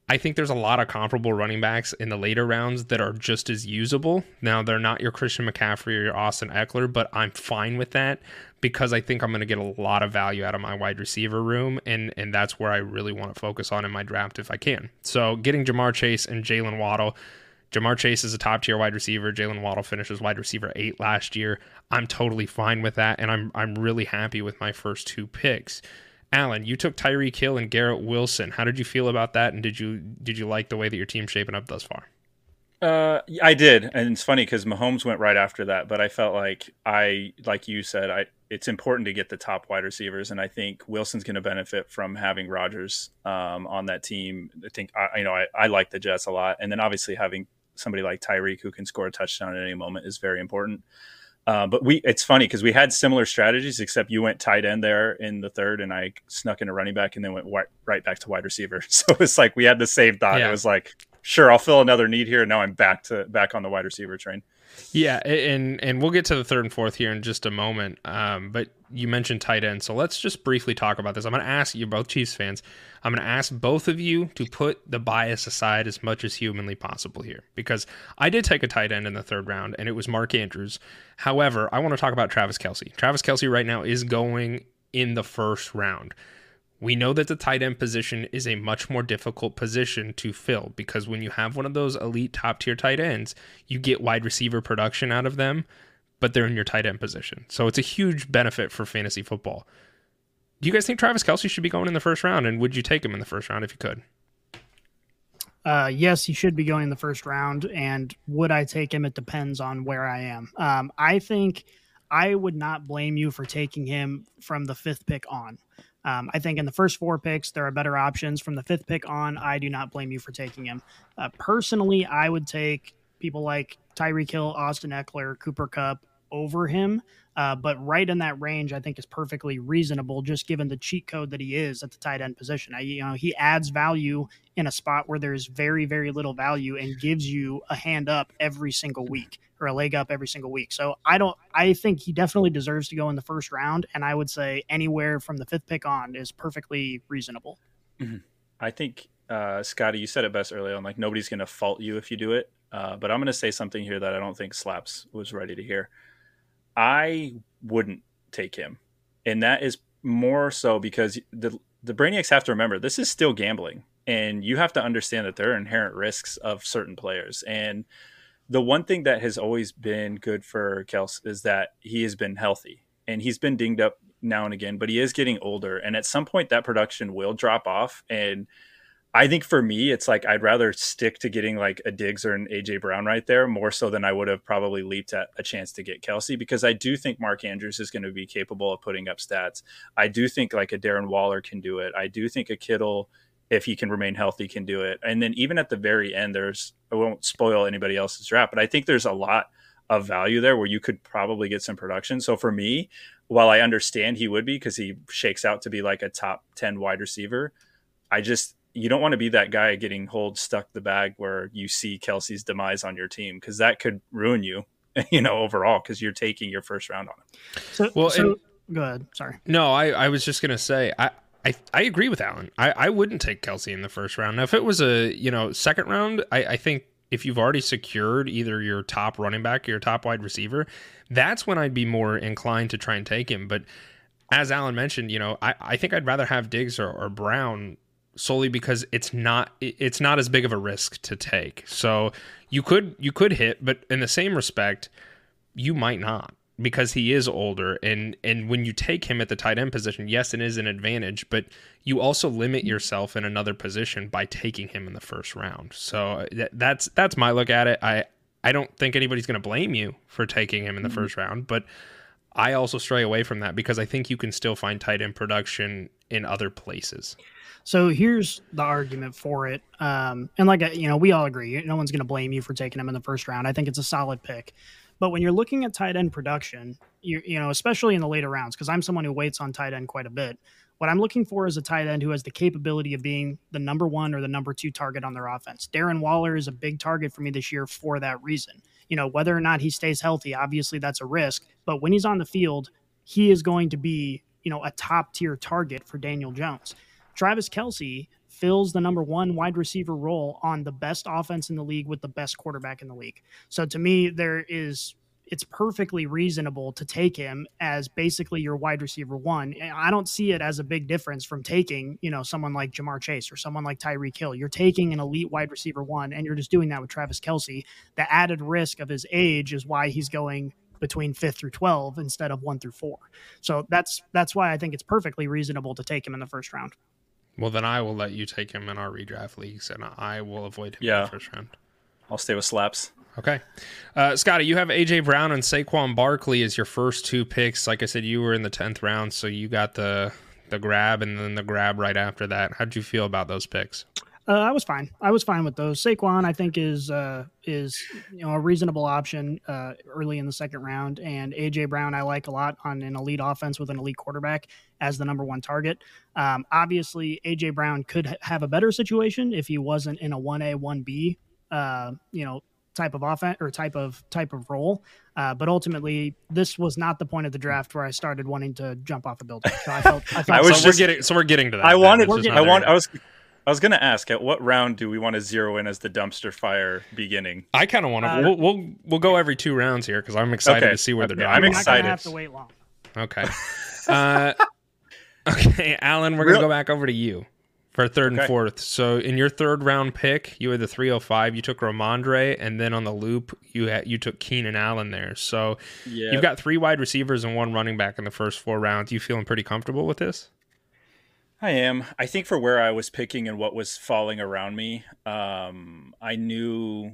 I think there's a lot of comparable running backs in the later rounds that are just as usable. Now, they're not your Christian McCaffrey or your Austin Ekeler, but I'm fine with that because I think I'm going to get a lot of value out of my wide receiver room, and and that's where I really want to focus on in my draft if I can. So, getting Ja'Marr Chase and Jaylen Waddle. Ja'Marr Chase is a top tier wide receiver. Jaylen Waddle finishes wide receiver eight last year. I'm totally fine with that, and I'm I'm really happy with my first two picks. Alan, you took Tyreek Hill and Garrett Wilson. How did you feel about that? And did you did you like the way that your team's shaping up thus far? Uh, I did, and it's funny because Mahomes went right after that. But I felt like I, like you said, I it's important to get the top wide receivers, and I think Wilson's going to benefit from having Rodgers um, on that team. I think I, you know I, I like the Jets a lot, and then obviously having somebody like Tyreek who can score a touchdown at any moment is very important. Uh, but we, it's funny because we had similar strategies, except you went tight end there in the third, and I snuck in a running back, and then went wi- right back to wide receiver. So it's like we had the same thought. Yeah. It was like, sure, I'll fill another need here. And Now I'm back to back on the wide receiver train. Yeah, and and we'll get to the third and fourth here in just a moment. Um, but you mentioned tight end, so let's just briefly talk about this. I'm going to ask you, both Chiefs fans, I'm going to ask both of you to put the bias aside as much as humanly possible here, because I did take a tight end in the third round, and it was Mark Andrews. However, I want to talk about Travis Kelce. Travis Kelce right now is going in the first round. We know that the tight end position is a much more difficult position to fill because when you have one of those elite top tier tight ends, you get wide receiver production out of them, but they're in your tight end position. So it's a huge benefit for fantasy football. Do you guys think Travis Kelce should be going in the first round? And would you take him in the first round if you could? Uh, yes, he should be going in the first round. And would I take him? It depends on where I am. Um, I think I would not blame you for taking him from the fifth pick on. Um, I think in the first four picks, there are better options. From the fifth pick on, I do not blame you for taking him. Uh, personally, I would take people like Tyreek Hill, Austin Ekeler, Cooper Kupp over him. Uh, but right in that range, I think is perfectly reasonable, just given the cheat code that he is at the tight end position. I, you know, he adds value in a spot where there's very, very little value and gives you a hand up every single week or a leg up every single week. So I don't, I think he definitely deserves to go in the first round. And I would say anywhere from the fifth pick on is perfectly reasonable. I think uh, Scotty, you said it best early on. Like nobody's going to fault you if you do it. Uh, but I'm going to say something here that I don't think Slaps was ready to hear. I wouldn't take him, and that is more so because the the Brainiacs have to remember this is still gambling, and you have to understand that there are inherent risks of certain players. And the one thing that has always been good for Kels is that he has been healthy, and he's been dinged up now and again, but he is getting older, and at some point that production will drop off, and I think for me, it's like I'd rather stick to getting like a Diggs or an AJ Brown right there more so than I would have probably leaped at a chance to get Kelce because I do think Mark Andrews is going to be capable of putting up stats. I do think like a Darren Waller can do it. I do think a Kittle, if he can remain healthy, can do it. And then even at the very end, there's I won't spoil anybody else's draft, but I think there's a lot of value there where you could probably get some production. So for me, while I understand he would be because he shakes out to be like a top 10 wide receiver, I just, you don't want to be that guy getting hold stuck the bag where you see Kelce's demise on your team because that could ruin you, you know, overall because you're taking your first round on him. So, Well, so and- go ahead. Sorry. No, I, I was just gonna say I, I I agree with Alan. I, I wouldn't take Kelce in the first round. Now, if it was a you know second round, I, I think if you've already secured either your top running back or your top wide receiver, that's when I'd be more inclined to try and take him. But as Alan mentioned, you know, I, I think I'd rather have Diggs or, or Brown solely because it's not it's not as big of a risk to take. So you could you could hit, but in the same respect, you might not because he is older. And and when you take him at the tight end position yes it is an advantage but you also limit yourself in another position by taking him in the first round. So that, that's that's my look at it. I i don't think anybody's going to blame you for taking him in the mm-hmm. first round but i also stray away from that because i think you can still find tight end production in other places So here's the argument for it. Um, and like, you know, we all agree, no one's going to blame you for taking him in the first round. I think it's a solid pick. But when you're looking at tight end production, you, you know, especially in the later rounds, because I'm someone who waits on tight end quite a bit, what I'm looking for is a tight end who has the capability of being the number one or the number two target on their offense. Darren Waller is a big target for me this year for that reason. You know, whether or not he stays healthy, obviously that's a risk. But when he's on the field, he is going to be, you know, a top tier target for Daniel Jones. Travis Kelce fills the number one wide receiver role on the best offense in the league with the best quarterback in the league. So to me, there is it's perfectly reasonable to take him as basically your wide receiver one. I don't see it as a big difference from taking, you know, someone like Jamar Chase or someone like Tyreek Hill. You're taking an elite wide receiver one, and you're just doing that with Travis Kelce. The added risk of his age is why he's going between fifth through twelve instead of one through four. So that's that's why I think it's perfectly reasonable to take him in the first round. Well then i will let you take him in our redraft leagues and i will avoid him in the first round I'll stay with slaps. Okay. Uh, Scotty, you have AJ Brown and Saquon Barkley as your first two picks. Like I said, you were in the 10th round, so you got the the grab and then the grab right after that. How'd you feel about those picks? Uh, I was fine. I was fine with those. Saquon, I think, is uh, is you know a reasonable option uh, early in the second round, and AJ Brown I like a lot on an elite offense with an elite quarterback as the number one target. Um, obviously, AJ Brown could ha- have a better situation if he wasn't in a one A one B, uh, you know, type of offense or type of type of role. Uh, but ultimately, this was not the point of the draft where I started wanting to jump off a building. So I felt I, felt I was so we're just- getting so we're getting to that. I wanted, I want, I was, I was gonna ask, at what round do we want to zero in as the dumpster fire beginning? I kind of want to. Uh, we'll, we'll we'll go every two rounds here because I'm excited Okay. to see where they're Okay, driving. I'm I'm not gonna excited. have to wait long. Okay. Uh, okay, Alan, we're Real- gonna go back over to you for third and fourth. So in your third round pick, you had the 305. You took Rhamondre, and then on the loop, you had you took Keenan Allen there. So Yeah, you've got three wide receivers and one running back in the first four rounds. You feeling pretty comfortable with this? I am. I think for where I was picking and what was falling around me, um, I knew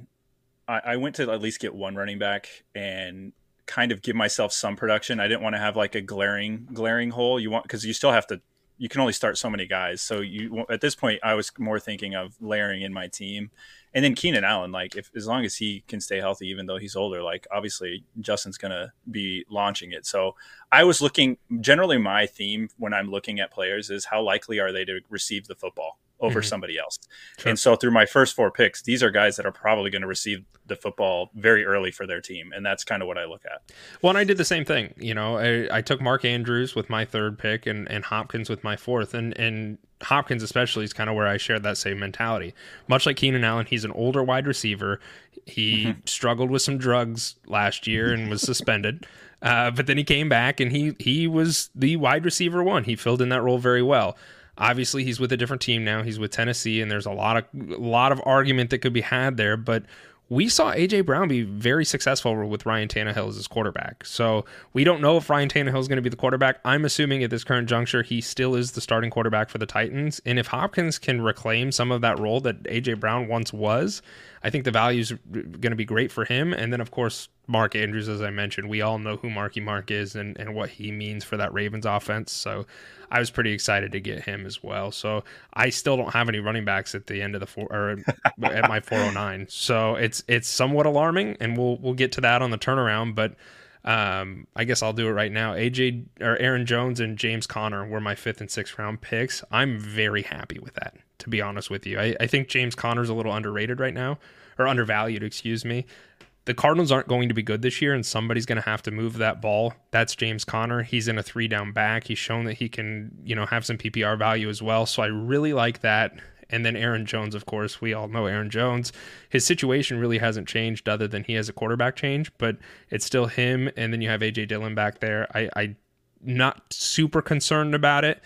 I, I went to at least get one running back and kind of give myself some production. I didn't want to have like a glaring glaring hole. You want because you still have to. You can only start so many guys. So you at this point, I was more thinking of layering in my team, and then Keenan Allen. Like if as long as he can stay healthy, even though he's older, like obviously Justin's gonna be launching it. So I was looking generally my theme when I'm looking at players is how likely are they to receive the football over Mhm. somebody else. Sure. And so through my first four picks, these are guys that are probably going to receive the football very early for their team, and that's kind of what I look at. Well, and I did the same thing. You know, I, I took Mark Andrews with my third pick and, and Hopkins with my fourth. And, and Hopkins, especially, is kind of where I shared that same mentality. Much like Keenan Allen, he's an older wide receiver. He struggled with some drugs last year and was suspended. Uh, but then he came back and he he was the wide receiver one. He filled in that role very well. Obviously, he's with a different team now. He's with Tennessee, and there's a lot of a lot of argument that could be had there. But we saw AJ Brown be very successful with Ryan Tannehill as his quarterback. So we don't know if Ryan Tannehill is going to be the quarterback. I'm assuming at this current juncture he still is the starting quarterback for the Titans. And if Hopkins can reclaim some of that role that AJ Brown once was, I think the value is going to be great for him. And then of course Mark Andrews, as I mentioned, we all know who Marky Mark is and, and what he means for that Ravens offense. So I was pretty excited to get him as well. So I still don't have any running backs at the end of the four or at my 409. So it's it's somewhat alarming, and we'll we'll get to that on the turnaround. But Um, I guess I'll do it right now. AJ or Aaron Jones and James Conner were my fifth and sixth round picks. I'm very happy with that, to be honest with you. I, I think James Conner's a little underrated right now, or undervalued, excuse me. The Cardinals aren't going to be good this year, and somebody's going to have to move that ball. That's James Conner. He's in a three down back. He's shown that he can, you know, have some PPR value as well. So I really like that. And then Aaron Jones, of course, we all know Aaron Jones. His situation really hasn't changed other than he has a quarterback change, but it's still him. And then you have AJ Dillon back there. I, I not super concerned about it.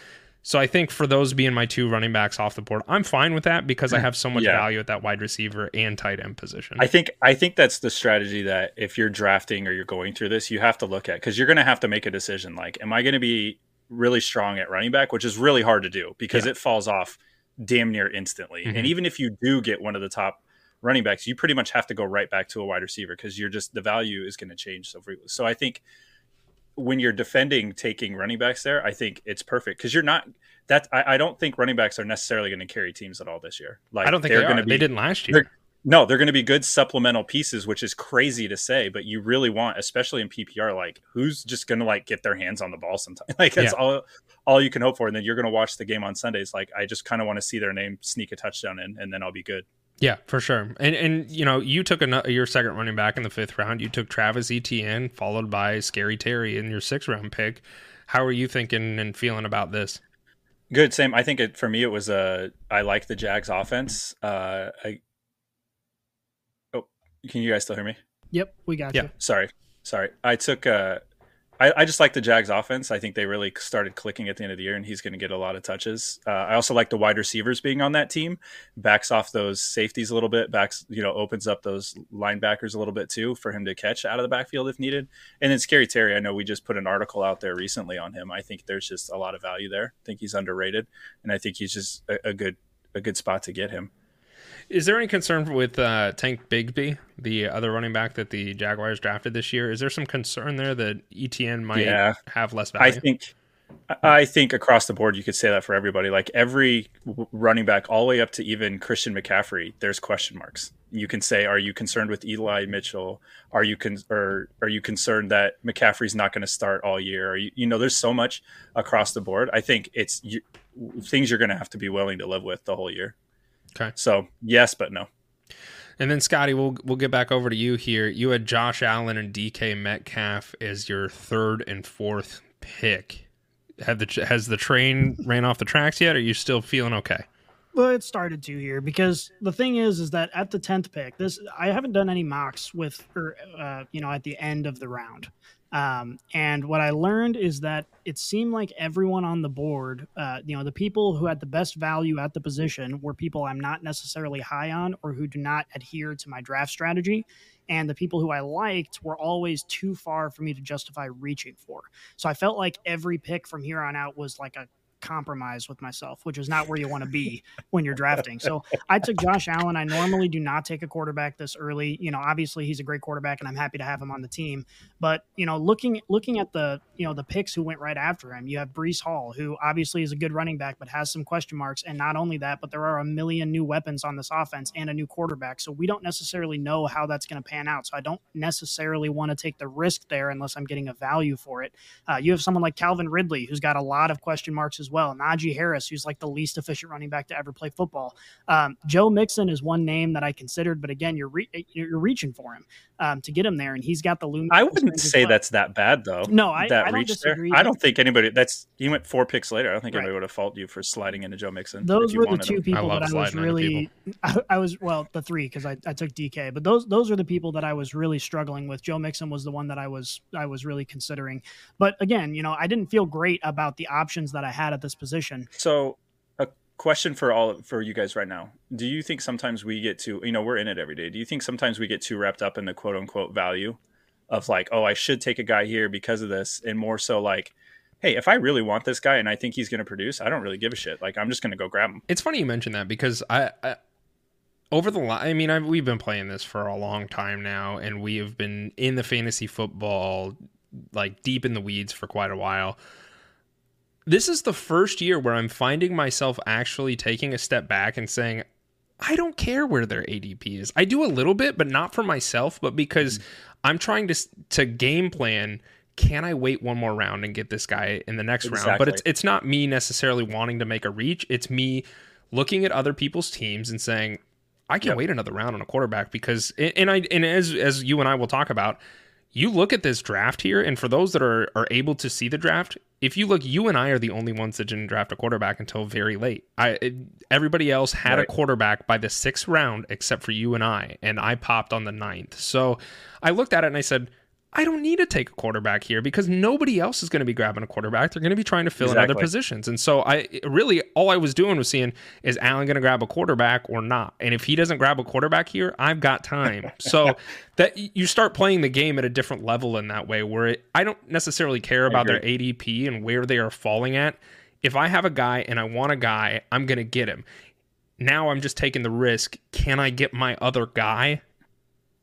So I think for those being my two running backs off the board, I'm fine with that because I have so much Yeah. value at that wide receiver and tight end position. I think I think that's the strategy that if you're drafting or you're going through this, you have to look at because you're going to have to make a decision. Like, am I going to be really strong at running back, which is really hard to do because Yeah. it falls off damn near instantly. Mhm. And even if you do get one of the top running backs, you pretty much have to go right back to a wide receiver because you're just the value is going to change so frequently. So I think when you're defending taking running backs there, I think it's perfect because you're not that. I, I don't think running backs are necessarily going to carry teams at all this year. Like I don't think they're they going to be They didn't last year. they're- no, they're going to be good supplemental pieces, which is crazy to say, but you really want, especially in PPR, like who's just going to like get their hands on the ball sometimes. Like that's Yeah. all all you can hope for, and then you're going to watch the game on Sundays. Like I just kind of want to see their name sneak a touchdown in, and then I'll be good. Yeah, for sure. And and you know, you took a, your second running back in the fifth round. You took Travis Etienne, followed by Scary Terry in your sixth round pick. How are you thinking and feeling about this? Good, same. I think it for me it was a. I like the Jags offense. Uh, I. Oh, can you guys still hear me? Yep, we got Yeah. you. sorry sorry i took uh I, I just like the Jags offense. I think they really started clicking at the end of the year, and he's going to get a lot of touches. Uh, I also like the wide receivers being on that team. Backs off those safeties a little bit. Backs, you know, opens up those linebackers a little bit too for him to catch out of the backfield if needed. And then Scary Terry, I know we just put an article out there recently on him. I think there's just a lot of value there. I think he's underrated, and I think he's just a, a good a good spot to get him. Is there any concern with uh, Tank Bigsby, the other running back that the Jaguars drafted this year? Is there some concern there that Etienne might Yeah. have less value? I think I think across the board you could say that for everybody. Like every running back, all the way up to even Christian McCaffrey, there's question marks. You can say, are you concerned with Eli Mitchell? Are you con- or are you concerned that McCaffrey's not going to start all year? Are you, you know, there's so much across the board. I think it's you, things you're going to have to be willing to live with the whole year. Okay. So yes, but no. And then Scotty, we'll we'll get back over to you here. You had Josh Allen and DK Metcalf as your third and fourth pick. Have the has the train ran off the tracks yet? Or are you still feeling okay? Well, it started to here because the thing is, is that at the tenth pick, this I haven't done any mocks with, or uh, you know, at the end of the round. Um, and what I learned is that it seemed like everyone on the board, uh, you know, the people who had the best value at the position were people I'm not necessarily high on or who do not adhere to my draft strategy. And the people who I liked were always too far for me to justify reaching for. So I felt like every pick from here on out was like a compromise with myself, which is not where you want to be when you're drafting. So I took Josh Allen. I normally do not take a quarterback this early. You know, obviously he's a great quarterback and I'm happy to have him on the team. But, you know, looking looking at the, you know, the picks who went right after him, you have Breece Hall, who obviously is a good running back, but has some question marks. And not only that, but there are a million new weapons on this offense and a new quarterback. So we don't necessarily know how that's going to pan out. So I don't necessarily want to take the risk there unless I'm getting a value for it. Uh, you have someone like Calvin Ridley, who's got a lot of question marks as well. Najee Harris, who's like the least efficient running back to ever play football. Um, Joe Mixon is one name that I considered, but again, you're re- you're reaching for him um, to get him there, and he's got the loom. I wouldn't say that's that bad though. No, I- that I don't reach disagree. there. I don't think anybody. That's he went four picks later. I don't think Right. anybody would have faulted you for sliding into Joe Mixon. those were the two him. people love that I was really I, I was well the three because I, I took DK but those those are the people that I was really struggling with Joe Mixon was the one that I was I was really considering but again you know I didn't feel great about the options that I had at this position So, a question for all for you guys right now: Do you think sometimes we get too, you know, we're in it every day? Do you think sometimes we get too wrapped up in the quote unquote value of like, oh, I should take a guy here because of this, and more so like, hey, if I really want this guy and I think he's going to produce, I don't really give a shit. Like, I'm just going to go grab him. It's funny you mentioned that because I, I over the li- I mean I've, we've been playing this for a long time now, and we have been in the fantasy football like deep in the weeds for quite a while. This is the first year where I'm finding myself actually taking a step back and saying, I don't care where their ADP is. I do a little bit, but not for myself, but because mm. I'm trying to to game plan. Can I wait one more round and get this guy in the next round? But it's it's not me necessarily wanting to make a reach. It's me looking at other people's teams and saying, I can Yep. wait another round on a quarterback because and I and as as you and I will talk about, you look at this draft here, and for those that are are able to see the draft, if you look, you and I are the only ones that didn't draft a quarterback until very late. I everybody else had a quarterback by the sixth round except for you and I, and I popped on the ninth. So I looked at it and I said. I don't need to take a quarterback here because nobody else is going to be grabbing a quarterback. They're going to be trying to fill in other positions. And so I really all I was doing was seeing is Allen going to grab a quarterback or not. And if he doesn't grab a quarterback here, I've got time. So that you start playing the game at a different level in that way where it, I don't necessarily care about their ADP and where they are falling at. If I have a guy and I want a guy, I'm going to get him. Now I'm just taking the risk. Can I get my other guy?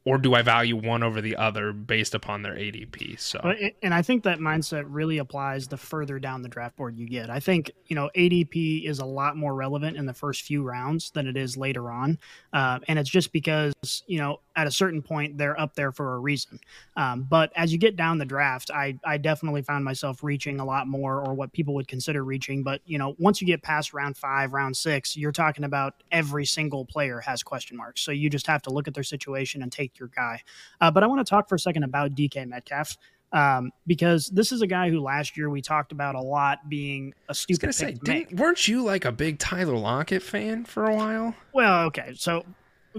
Or do I value one over the other based upon their ADP? So And I think that mindset really applies the further down the draft board you get. I think, you know, ADP is a lot more relevant in the first few rounds than it is later on. Uh, and it's just because, you know, at a certain point, they're up there for a reason. Um, but as you get down the draft, I, I definitely found myself reaching a lot more or what people would consider reaching. But, you know, once you get past round five, round six, you're talking about every single player has question marks. So you just have to look at their situation and take your guy. Uh, but I want to talk for a second about DK Metcalf um, because this is a guy who last year we talked about a lot being a I was stupid gonna say, to make. didn't, weren't you like a big Tyler Lockett fan for a while? Well, okay. So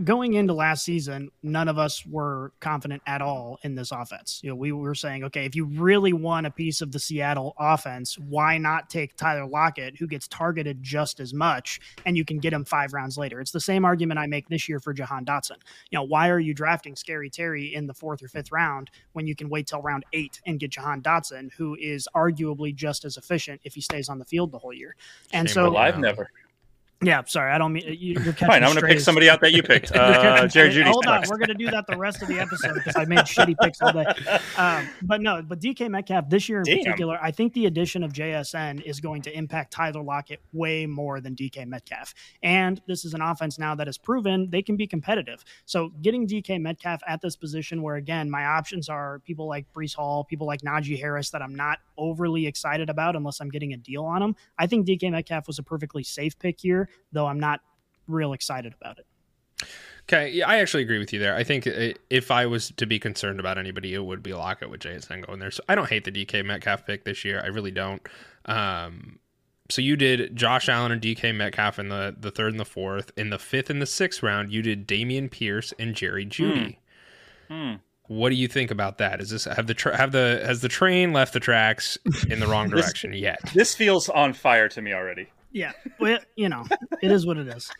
going into last season, none of us were confident at all in this offense. You know, we were saying, okay, if you really want a piece of the Seattle offense, why not take Tyler Lockett, who gets targeted just as much, and you can get him five rounds later? It's the same argument I make this year for Jahan Dotson. You know, why are you drafting Scary Terry in the fourth or fifth round when you can wait till round eight and get Jahan Dotson, who is arguably just as efficient if he stays on the field the whole year? And Shame so, Yeah. never. Yeah, sorry, I don't mean you- you're catching Fine, I'm going to pick somebody out that you picked. Uh, Jerry. Judy. Hold on, we're gonna do that the rest of the episode because I made shitty picks all day. Um, but no, but DK Metcalf this year in Damn. particular, I think the addition of JSN is going to impact Tyler Lockett way more than DK Metcalf. And this is an offense now that has proven they can be competitive. So getting DK Metcalf at this position, where again my options are people like Breece Hall, people like Najee Harris that I'm not overly excited about unless I'm getting a deal on them. I think DK Metcalf was a perfectly safe pick here, though I'm not real excited about it. Okay, yeah, I actually agree with you there. I think i- if I was to be concerned about anybody, it would be Lockett with JSN going there. So I don't hate the DK Metcalf pick this year. I really don't. Um, so you did Josh Allen and DK Metcalf in the the third and the fourth. In the fifth and the sixth round, you did Dameon Pierce and Jerry Jeudy. Hmm. What do you think about that? Is this have the tra- have the has the train left the tracks in the wrong This- direction yet? This feels on fire to me already. Yeah, well, you know, it is what it is.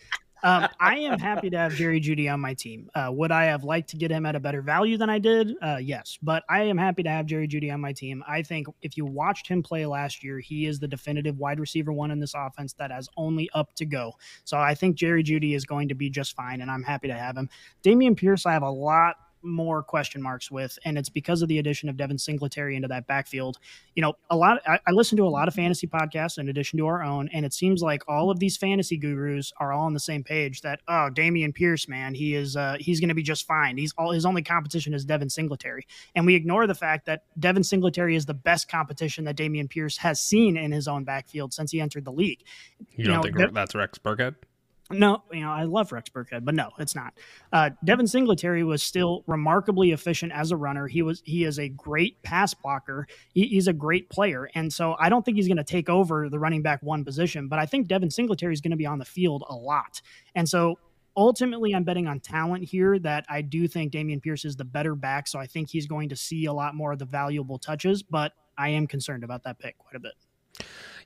Um, I am happy to have Jerry Jeudy on my team. Uh, would I have liked to get him at a better value than I did? Uh, yes, but I am happy to have Jerry Jeudy on my team. I think if you watched him play last year, he is the definitive wide receiver one in this offense that has only up to go. So I think Jerry Jeudy is going to be just fine, and I'm happy to have him. Dameon Pierce, I have a lot more question marks with, and it's because of the addition of Devin Singletary into that backfield. You know, a lot. I, I listen to a lot of fantasy podcasts in addition to our own, and it seems like all of these fantasy gurus are all on the same page. That oh, Dameon Pierce, man, he is uh, he's going to be just fine. He's all his only competition is Devin Singletary, and we ignore the fact that Devin Singletary is the best competition that Dameon Pierce has seen in his own backfield since he entered the league. You don't know, think that- that's Rex Burkhead? No, you know, I love Rex Burkhead, but no, it's not. Uh, Devin Singletary was still remarkably efficient as a runner. He was he is a great pass blocker. He, he's a great player, and so I don't think he's going to take over the running back one position. But I think Devin Singletary is going to be on the field a lot, and so ultimately I'm betting on talent here. That I do think Dameon Pierce is the better back, so I think he's going to see a lot more of the valuable touches. But I am concerned about that pick quite a bit.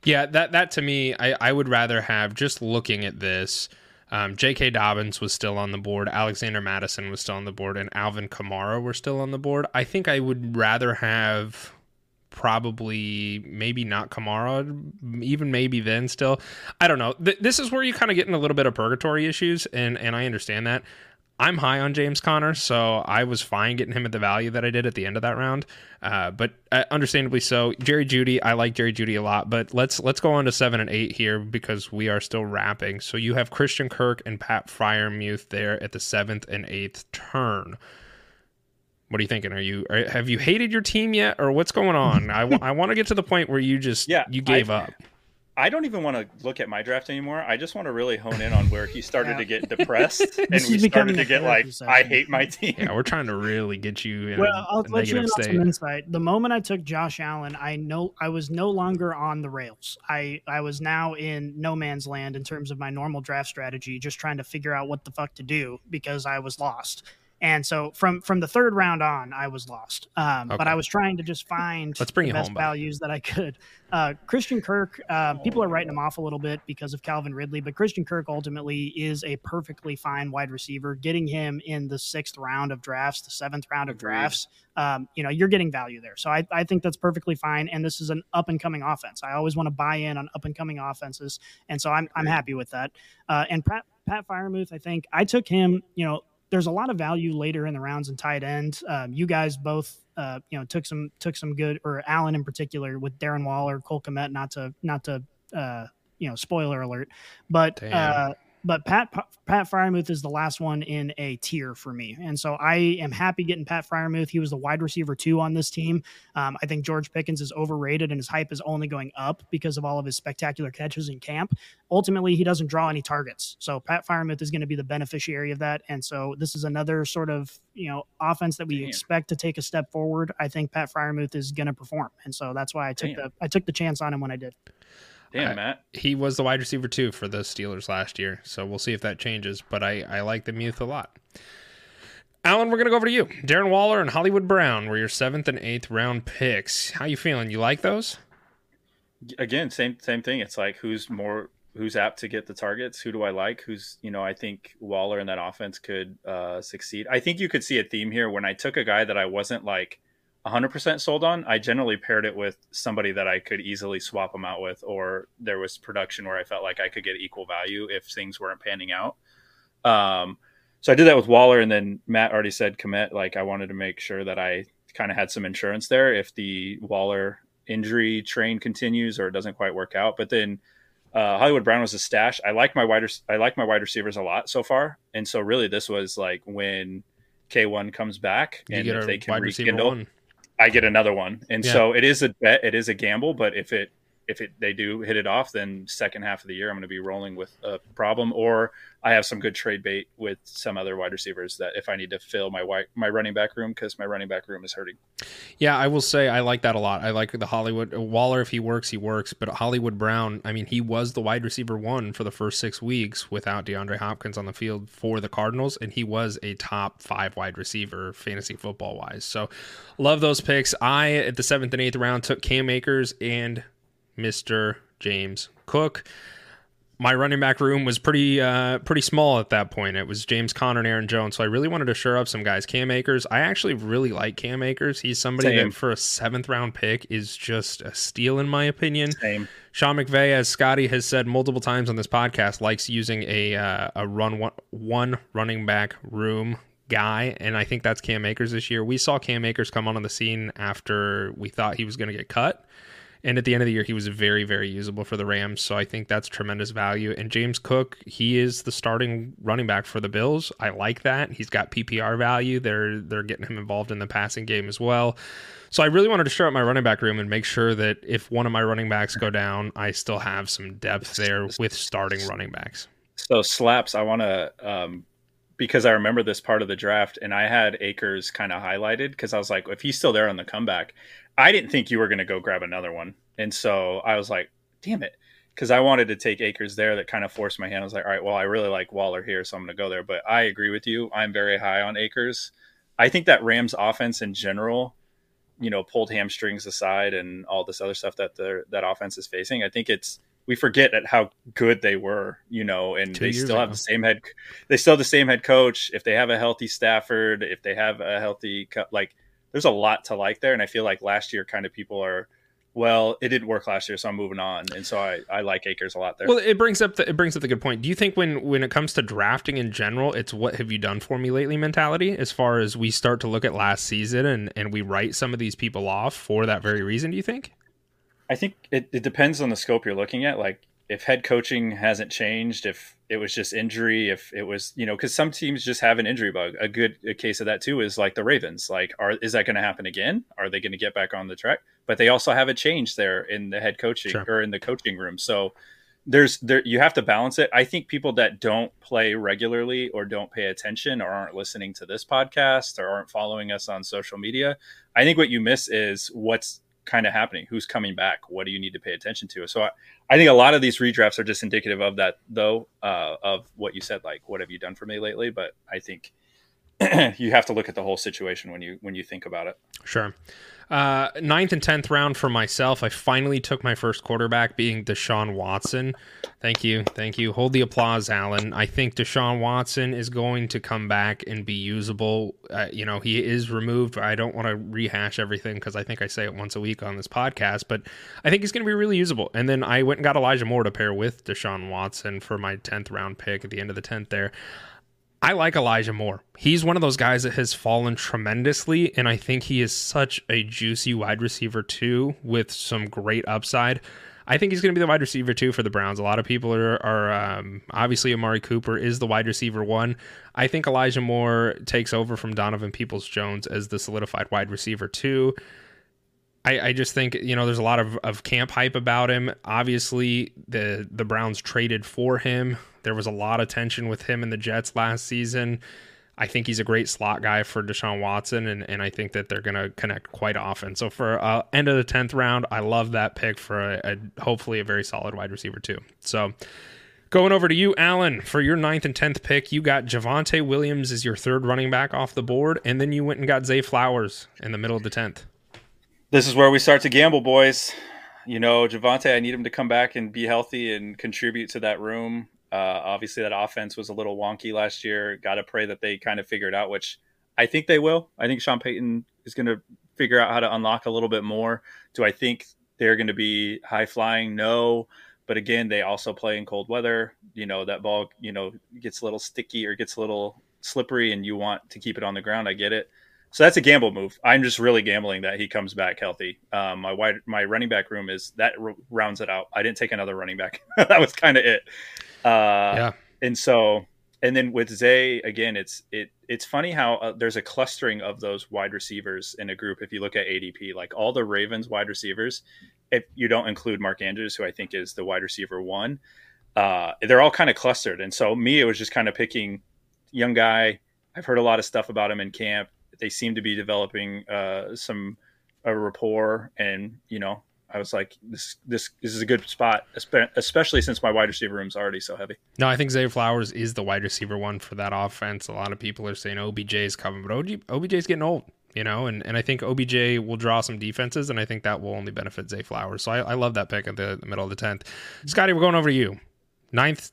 Yeah, that that to me, I, I would rather have just looking at this. Um, J.K. Dobbins was still on the board, Alexander Mattison was still on the board, and Alvin Kamara were still on the board. I think I would rather have probably maybe not Kamara, even maybe then still. I don't know. Th- this is where you kind of get in a little bit of purgatory issues, and and I understand that. I'm high on James Conner, so I was fine getting him at the value that I did at the end of that round. Uh, but uh, understandably so. Jerry Jeudy, I like Jerry Jeudy a lot, but let's let's go on to seven and eight here because we are still wrapping. So you have Christian Kirk and Pat Freiermuth there at the seventh and eighth turn. What are you thinking? Are you are, have you hated your team yet, or what's going on? I, w- I want to get to the point where you just Yeah, you gave I- up. I don't even want to look at my draft anymore. I just want to really hone in on where he started Yeah. to get depressed and This we started to get like, session. I hate my team. Yeah, we're trying to really get you in Well, a, I'll a let you in negative on state. some insight. The moment I took Josh Allen, I know I was no longer on the rails. I I was now in no man's land in terms of my normal draft strategy, just trying to figure out what the fuck to do because I was lost. And so from from the third round on, I was lost. Um, But I was trying to just find Let's bring the best home, values that I could. Uh, Christian Kirk, uh, people are writing him off a little bit because of Calvin Ridley, but Christian Kirk ultimately is a perfectly fine wide receiver. Getting him in the sixth round of drafts, the seventh round of drafts, um, you know, you're getting value there. So I, I think that's perfectly fine. And this is an up and coming offense. I always want to buy in on up and coming offenses. And so I'm, I'm happy with that. Uh, and Pat, Pat Freiermuth, I think I took him, you know, there's a lot of value later in the rounds in tight end. Um, you guys both, uh, you know, took some took some good, or Allen in particular with Darren Waller, Cole Kmet. Not to not to uh, you know, spoiler alert, but uh, but Pat Pat Freiermuth is the last one in a tier for me, and so I am happy getting Pat Freiermuth. He was the wide receiver two on this team. Um, I think George Pickens is overrated, and his hype is only going up because of all of his spectacular catches in camp. Ultimately, he doesn't draw any targets, so Pat Freiermuth is going to be the beneficiary of that. And so this is another sort of you know offense that we Damn. expect to take a step forward. I think Pat Freiermuth is going to perform, and so that's why I took Damn. the I took the chance on him when I did. Damn, I- Matt. he was the wide receiver too for the Steelers last year. So we'll see if that changes. But I, I like the Muth a lot. Alan, we're gonna go over to you. Darren Waller and Hollywood Brown were your seventh and eighth round picks. How you feeling? You like those? again same same thing it's like who's more who's apt to get the targets who do i like who's you know i think waller in that offense could uh succeed i think you could see a theme here when i took a guy that i wasn't like 100% sold on i generally paired it with somebody that i could easily swap them out with or there was production where i felt like i could get equal value if things weren't panning out um so i did that with waller and then matt already said Kmet like i wanted to make sure that i kind of had some insurance there if the waller injury train continues or it doesn't quite work out. But then uh, Hollywood Brown was a stash. I like my wide rec- I like my wide receivers a lot so far, and so really this was like when K one comes back You and if they can rekindle, one. I get another one. And Yeah. so it is a bet. It is a gamble, but if it if it they do hit it off, then second half of the year I'm going to be rolling with a problem, or I have some good trade bait with some other wide receivers that if I need to fill my my running back room because my running back room is hurting. Yeah, I will say I like that a lot. I like the Hollywood Waller. If he works, he works. But Hollywood Brown, I mean, he was the wide receiver one for the first six weeks without DeAndre Hopkins on the field for the Cardinals, and he was a top five wide receiver fantasy football wise. So, love those picks. I at the seventh and eighth round took Cam Akers and Mister James Cook. My running back room was pretty uh, pretty small at that point. It was James Conner and Aaron Jones, so I really wanted to shore up some guys. Cam Akers, I actually really like Cam Akers. He's somebody Same. that for a seventh round pick is just a steal in my opinion. Same. Sean McVay, as Scotty has said multiple times on this podcast, likes using a uh, a run one, one running back room guy, and I think that's Cam Akers this year. We saw Cam Akers come on the scene after we thought he was going to get cut. And at the end of the year, he was very, very usable for the Rams. So I think that's tremendous value. And James Cook, he is the starting running back for the Bills. I like that. He's got PPR value. They're they're getting him involved in the passing game as well. So I really wanted to shore up my running back room and make sure that if one of my running backs go down, I still have some depth there with starting running backs. So slaps, I want to um, because I remember this part of the draft, and I had Akers kind of highlighted because I was like, if he's still there on the comeback, I didn't think you were going to go grab another one, and so I was like, damn it, because I wanted to take Akers there. That kind of forced my hand. I was like, all right, well, I really like Waller here, so I'm going to go there. But I agree with you. I'm very high on Akers. I think that Rams offense in general, you know, pulled hamstrings aside and all this other stuff that the that offense is facing. I think it's we forget at how good they were, you know, and Two they still have the same head. They still have the same head coach. If they have a healthy Stafford, if they have a healthy, like, there's a lot to like there. And I feel like last year, kind of people are, well, it didn't work last year, so I'm moving on. And so I, I like Akers a lot there. Well, it brings up the, it brings up the good point. Do you think when when it comes to drafting in general, it's what have you done for me lately mentality? As far as we start to look at last season and and we write some of these people off for that very reason. Do you think? I think it, it depends on the scope you're looking at. Like if head coaching hasn't changed, if it was just injury, if it was you know because some teams just have an injury bug. A good a case of that too is like the Ravens. Like, are is that going to happen again? Are they going to get back on the track? But they also have a change there in the head coaching Sure. or in the coaching room. So there's there you have to balance it. I think people that don't play regularly or don't pay attention or aren't listening to this podcast or aren't following us on social media, I think what you miss is what's kind of happening, who's coming back, what do you need to pay attention to. So I, I think a lot of these redrafts are just indicative of that, though, uh, of what you said, like what have you done for me lately? But I think you have to look at the whole situation when you when you think about it. Sure. Uh, ninth and tenth round for myself. I finally took my first quarterback, being Deshaun Watson. Thank you, thank you. Hold the applause, Alan. I think Deshaun Watson is going to come back and be usable. Uh, you know, he is removed. I don't want to rehash everything because I think I say it once a week on this podcast, but I think he's going to be really usable. And then I went and got Elijah Moore to pair with Deshaun Watson for my tenth round pick at the end of the tenth. There. I like Elijah Moore. He's one of those guys that has fallen tremendously, and I think he is such a juicy wide receiver too, with some great upside. I think he's going to be the wide receiver two for the Browns. A lot of people are, are um, obviously Amari Cooper is the wide receiver one. I think Elijah Moore takes over from Donovan Peoples Jones as the solidified wide receiver two. I, I just think you know there's a lot of, of camp hype about him. Obviously, the the Browns traded for him. There was a lot of tension with him and the Jets last season. I think he's a great slot guy for Deshaun Watson, and, and I think that they're going to connect quite often. So for uh, end of the tenth round, I love that pick for a, a hopefully a very solid wide receiver too. So going over to you, Alan, for your ninth and tenth pick, you got Javonte Williams as your third running back off the board, and then you went and got Zay Flowers in the middle of the tenth. This is where we start to gamble, boys. You know, Javonte, I need him to come back and be healthy and contribute to that room. Uh, obviously, that offense was a little wonky last year. Got to pray that they kind of figure it out, which I think they will. I think Sean Payton is going to figure out how to unlock a little bit more. Do I think they're going to be high flying? No. But again, they also play in cold weather. You know, that ball, you know, gets a little sticky or gets a little slippery and you want to keep it on the ground. I get it. So that's a gamble move. I'm just really gambling that he comes back healthy. Um, my wide, my running back room is that rounds it out. I didn't take another running back. that was kind of it. Uh, yeah. And so, and then with Zay again, it's it it's funny how uh, there's a clustering of those wide receivers in a group. If you look at ADP, like all the Ravens wide receivers, if you don't include Mark Andrews, who I think is the wide receiver one, uh, they're all kind of clustered. And so me, it was just kind of picking young guy. I've heard a lot of stuff about him in camp. They seem to be developing uh, some a rapport, and you know, I was like, this this this is a good spot, especially since my wide receiver room's already so heavy. No, I think Zay Flowers is the wide receiver one for that offense. A lot of people are saying OBJ is coming, but OG, OBJ's getting old, you know, and, and I think OBJ will draw some defenses, and I think that will only benefit Zay Flowers. So I, I love that pick at the, the middle of the 10th. Scotty, we're going over to you. Ninth,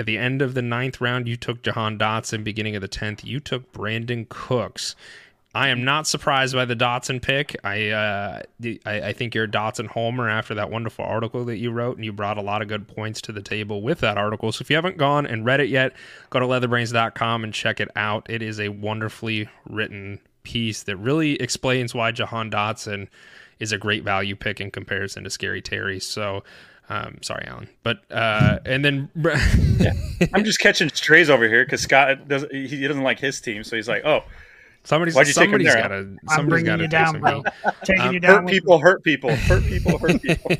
at the end of the ninth round, you took Jahan Dotson. Beginning of the 10th, you took Brandin Cooks. I am not surprised by the Dotson pick. I, uh, I I think you're a Dotson homer after that wonderful article that you wrote, and you brought a lot of good points to the table with that article. So if you haven't gone and read it yet, go to leatherbrains.com and check it out. It is a wonderfully written piece that really explains why Jahan Dotson is a great value pick in comparison to Scary Terry. So. Um, sorry, Alan, but uh, and then I'm just catching strays over here because Scott doesn't he doesn't like his team, so he's like, oh, somebody's Why'd you take him there? got to I'm somebody's bringing got to you down, bro. Taking Um, you down. hurt with- people, hurt people, hurt people, hurt people.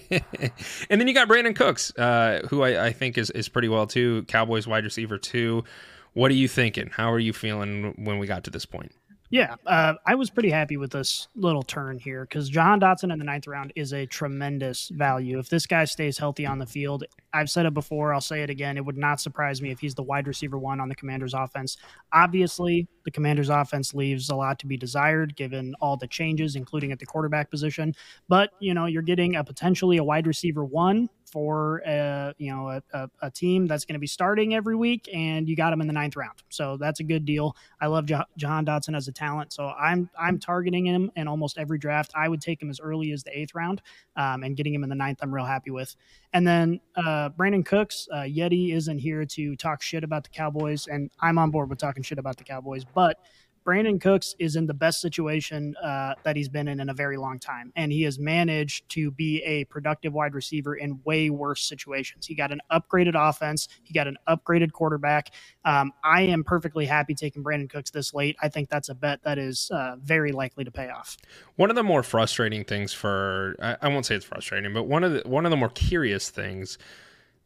and then you got Brandin Cooks, uh, who I, I think is, is pretty well too. Cowboys wide receiver too. What are you thinking? How are you feeling when we got to this point? Yeah, uh, I was pretty happy with this little turn here because Jahan Dotson in the ninth round is a tremendous value. If this guy stays healthy on the field, I've said it before, I'll say it again. It would not surprise me if he's the wide receiver one on the Commanders' offense. Obviously, the Commanders' offense leaves a lot to be desired given all the changes, including at the quarterback position. But you know, you're getting a potentially a wide receiver one for a you know a, a, a team that's going to be starting every week, and you got him in the ninth round. So that's a good deal. I love Jah- Jahan Dotson as a talent, so I'm I'm targeting him in almost every draft. I would take him as early as the eighth round, um, and getting him in the ninth, I'm real happy with. And then uh, Brandin Cooks, uh, Yeti isn't here to talk shit about the Cowboys, and I'm on board with talking shit about the Cowboys, but Brandin Cooks is in the best situation uh, that he's been in in a very long time, and he has managed to be a productive wide receiver in way worse situations. He got an upgraded offense, he got an upgraded quarterback. Um, I am perfectly happy taking Brandin Cooks this late. I think that's a bet that is uh, very likely to pay off. One of the more frustrating things for I, I won't say it's frustrating, but one of the one of the more curious things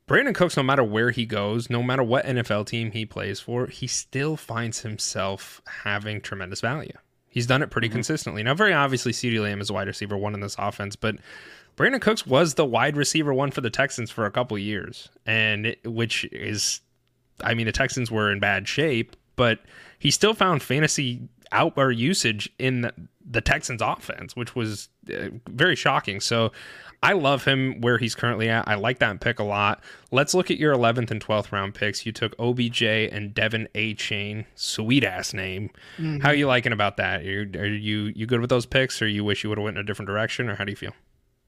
Brandin Cooks, no matter where he goes, no matter what NFL team he plays for, he still finds himself having tremendous value. He's done it pretty mm-hmm. consistently. Now, very obviously, CeeDee Lamb is wide receiver one in this offense, but Brandin Cooks was the wide receiver one for the Texans for a couple years, and it, which is, I mean, the Texans were in bad shape, but he still found fantasy out or usage in the, the Texans offense, which was uh, very shocking. So I love him where he's currently at. I like that pick a lot. Let's look at your 11th and 12th round picks. You took OBJ and De'Von Achane. Sweet ass name. Mm-hmm. How are you liking about that? Are you, are you you good with those picks, or you wish you would have went in a different direction, or how do you feel?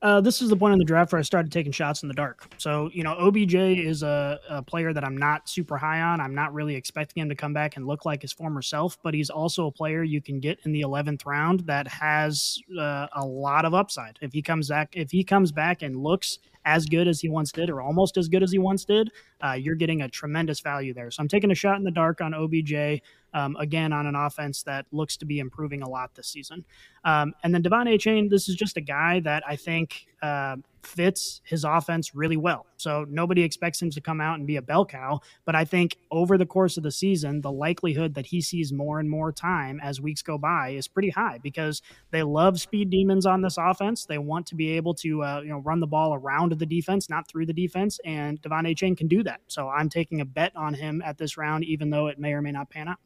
Uh, this is the point in the draft where I started taking shots in the dark. So, you know, OBJ is a, a, player that I'm not super high on. I'm not really expecting him to come back and look like his former self, but he's also a player you can get in the 11th round that has uh, a lot of upside. If he comes back, if he comes back and looks as good as he once did, or almost as good as he once did, uh, you're getting a tremendous value there. So I'm taking a shot in the dark on OBJ um, again on an offense that looks to be improving a lot this season. Um, and then De'Von Achane, this is just a guy that I think uh, fits his offense really well. So nobody expects him to come out and be a bell cow, but I think over the course of the season, the likelihood that he sees more and more time as weeks go by is pretty high because they love speed demons on this offense. They want to be able to uh, you know run the ball around the defense, not through the defense, and De'Von Achane can do that. So I'm taking a bet on him at this round, even though it may or may not pan out.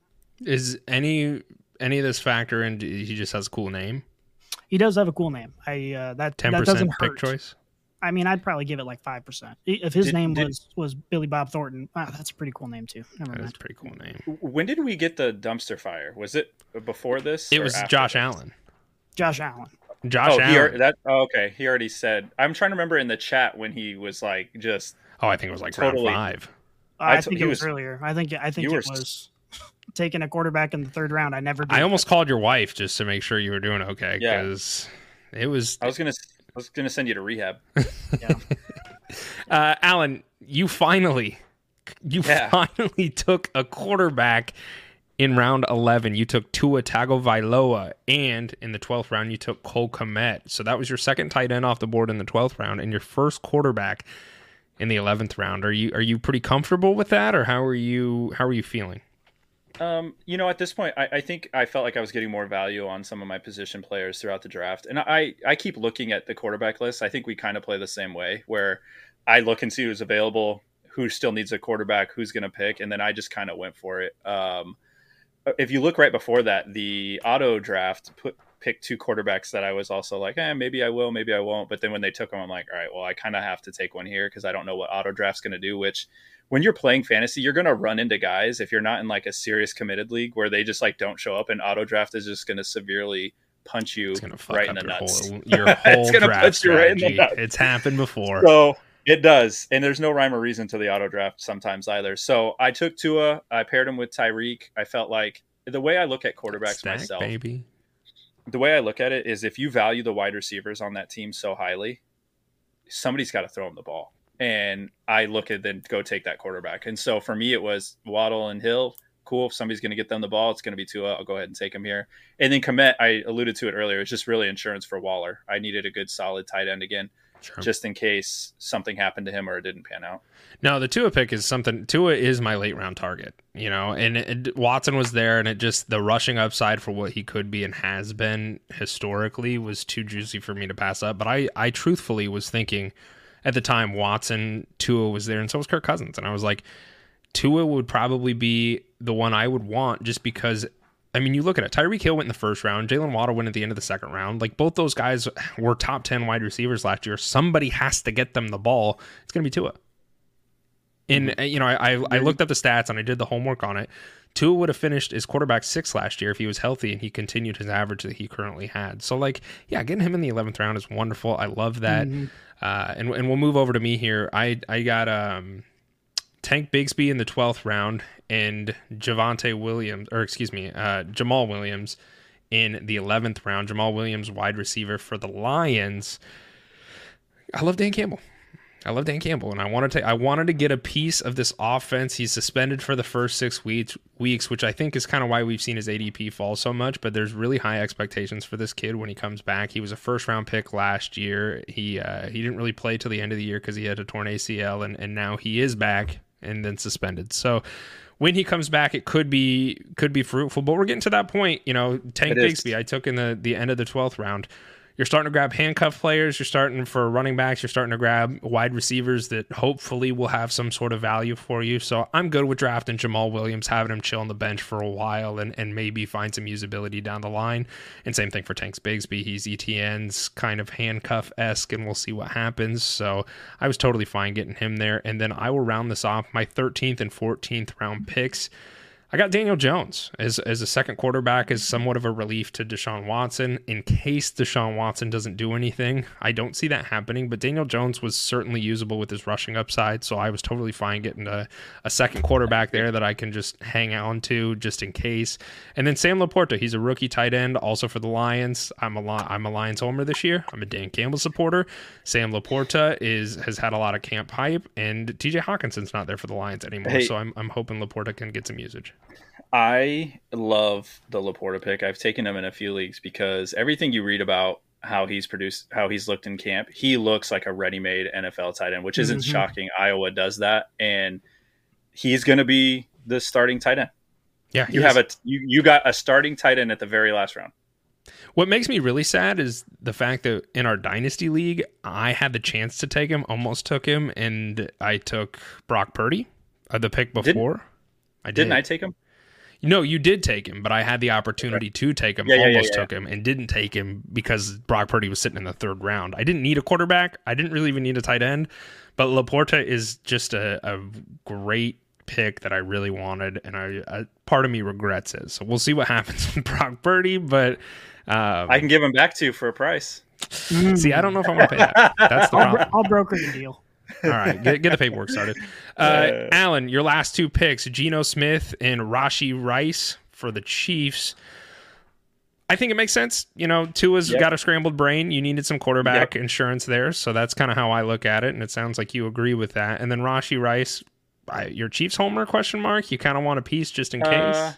Is any any of this factor in? He just has a cool name. He does have a cool name. I uh, that ten percent pick choice. I mean, I'd probably give it like five percent. If his did, name did, was was Billy Bob Thornton, wow, that's a pretty cool name too. Never that's mind. a pretty cool name. When did we get the dumpster fire? Was it before this? It was Josh this? Allen. Josh Allen. Josh oh, Allen. He, that oh, okay. He already said. I'm trying to remember in the chat when he was like just. Oh, I think it was like totally, round five. I, I think it was, was, earlier. I think I think it were, was taking a quarterback in the third round. I never. I almost called your wife just to make sure you were doing okay because yeah. it was. I was gonna. I was gonna send you to rehab. yeah. uh, Alan, you finally, you yeah. finally took a quarterback in round 11 you took Tua Tagovailoa and in the 12th round you took Cole Kmet. So that was your second tight end off the board in the 12th round and your first quarterback in the 11th round. Are you are you pretty comfortable with that or how are you how are you feeling? Um, you know, at this point, I, I, think I felt like I was getting more value on some of my position players throughout the draft, and I I keep looking at the quarterback list. I think we kind of play the same way, where I look and see who's available, who still needs a quarterback, who's going to pick, and then I just kind of went for it. Um, if you look right before that, the auto draft put picked two quarterbacks that I was also like, eh, maybe I will, maybe I won't. But then when they took them, I'm like, all right, well, I kind of have to take one here because I don't know what auto draft's going to do. Which when you're playing fantasy, you're going to run into guys if you're not in like a serious committed league where they just like don't show up and auto draft is just going to severely punch you right in the nuts. Whole, your whole it's going to punch you right in the nuts. It's happened before. So it does. And there's no rhyme or reason to the auto draft sometimes either. So I took Tua, I paired him with Tyreek. I felt like the way I look at quarterbacks Stack, myself, baby. The way I look at it is if you value the wide receivers on that team so highly, somebody's got to throw them the ball and I look at then go take that quarterback. And so for me, it was Waddle and Hill. Cool. If somebody's going to get them the ball, it's going to be Tua. I'll go ahead and take him here. And then Kmet, I alluded to it earlier. It's just really insurance for Waller. I needed a good, solid tight end again, sure. just in case something happened to him or it didn't pan out. No, the Tua pick is something. Tua is my late round target, you know, and it, Watson was there, and it just the rushing upside for what he could be and has been historically was too juicy for me to pass up. But I, I truthfully was thinking at the time Watson, Tua was there, and so was Kirk Cousins. And I was like, Tua would probably be the one I would want just because. I mean, you look at it. Tyreek Hill went in the first round. Jaylen Waddle went at the end of the second round. Like both those guys were top ten wide receivers last year. Somebody has to get them the ball. It's going to be Tua. And mm-hmm. you know, I, I I looked up the stats and I did the homework on it. Tua would have finished as quarterback six last year if he was healthy and he continued his average that he currently had. So, like, yeah, getting him in the eleventh round is wonderful. I love that. Mm-hmm. Uh, and and we'll move over to me here. I I got um Tank Bigsby in the 12th round and Javonte Williams, or excuse me, uh, Jamaal Williams in the 11th round. Jamal Williams, wide receiver for the Lions. I love Dan Campbell. I love Dan Campbell, and I wanted to I wanted to get a piece of this offense. He's suspended for the first six weeks, weeks, which I think is kind of why we've seen his ADP fall so much. But there's really high expectations for this kid when he comes back. He was a first round pick last year. He uh, he didn't really play till the end of the year because he had a torn ACL, and and now he is back and then suspended. So when he comes back, it could be could be fruitful. But we're getting to that point. You know, Tank Bigsby, I took in the the end of the twelfth round you're starting to grab handcuff players. You're starting for running backs. You're starting to grab wide receivers that hopefully will have some sort of value for you. So I'm good with drafting Jamal Williams, having him chill on the bench for a while and, and maybe find some usability down the line. And same thing for Tanks Bigsby. He's Etienne's kind of handcuff esque, and we'll see what happens. So I was totally fine getting him there. And then I will round this off my 13th and 14th round picks. I got Daniel Jones as, as a second quarterback as somewhat of a relief to Deshaun Watson in case Deshaun Watson doesn't do anything. I don't see that happening, but Daniel Jones was certainly usable with his rushing upside, so I was totally fine getting a, a second quarterback there that I can just hang on to just in case. And then Sam LaPorta, he's a rookie tight end, also for the Lions. I'm a I'm a Lions homer this year. I'm a Dan Campbell supporter. Sam LaPorta is has had a lot of camp hype, and TJ Hockenson's not there for the Lions anymore, hey. so I'm I'm hoping LaPorta can get some usage. I love the LaPorta pick. I've taken him in a few leagues because everything you read about how he's produced, how he's looked in camp, he looks like a ready-made NFL tight end, which isn't mm-hmm. shocking. Iowa does that, and he's going to be the starting tight end. Yeah, you have a you you got a starting tight end at the very last round. What makes me really sad is the fact that in our dynasty league, I had the chance to take him, almost took him, and I took Brock Purdy, uh, the pick before. Didn't, I did. Didn't I take him? No, you did take him, but I had the opportunity okay. to take him. Yeah, almost yeah, yeah, took him and didn't take him because Brock Purdy was sitting in the third round. I didn't need a quarterback. I didn't really even need a tight end. But LaPorta is just a, a great pick that I really wanted, and I, I, part of me regrets it. So we'll see what happens with Brock Purdy, but um, I can give him back to you for a price. See, I don't know if I want to pay that. That's the problem. I'll, I'll broker the deal. All right, get, get the paperwork started. Uh, Alan, your last two picks, Geno Smith and Rashee Rice for the Chiefs. I think it makes sense. You know, Tua's yep. got a scrambled brain. You needed some quarterback yep. insurance there. So that's kind of how I look at it. And it sounds like you agree with that. And then Rashee Rice, I, your Chiefs homer question mark. You kind of want a piece just in case. Uh,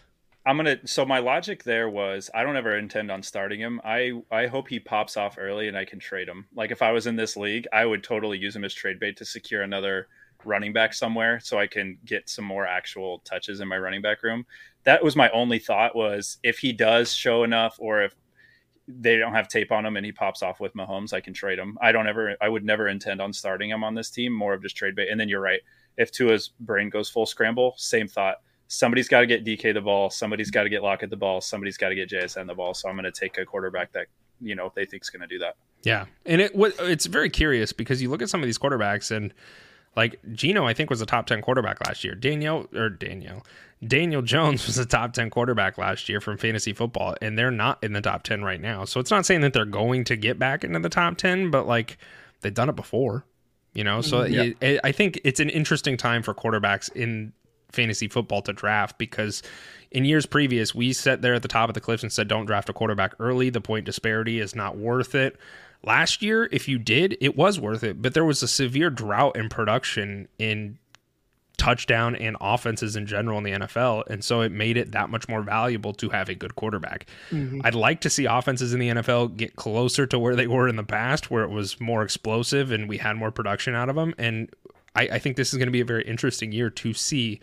I'm gonna. So my logic there was, I don't ever intend on starting him. I I hope he pops off early and I can trade him. Like if I was in this league, I would totally use him as trade bait to secure another running back somewhere, so I can get some more actual touches in my running back room. That was my only thought was if he does show enough, or if they don't have tape on him and he pops off with Mahomes, I can trade him. I don't ever. I would never intend on starting him on this team. More of just trade bait. And then you're right. If Tua's brain goes full scramble, same thought somebody's got to get DK the ball, somebody's got to get Lockett the ball, somebody's got to get JSN the ball. So I'm going to take a quarterback that you know they think is going to do that. Yeah, and it it's very curious because you look at some of these quarterbacks and like Geno, I think was a top ten quarterback last year. Daniel or Daniel Daniel Jones was a top ten quarterback last year from fantasy football, and they're not in the top ten right now. So it's not saying that they're going to get back into the top ten, but like they've done it before. You know, so mm-hmm. it, it, I think it's an interesting time for quarterbacks in fantasy football to draft because in years previous we sat there at the top of the cliffs and said don't draft a quarterback early the point disparity is not worth it last year if you did it was worth it but there was a severe drought in production in touchdown and offenses in general in the NFL and so it made it that much more valuable to have a good quarterback. Mm-hmm. I'd like to see offenses in the NFL get closer to where they were in the past where it was more explosive and we had more production out of them and I, I think this is going to be a very interesting year to see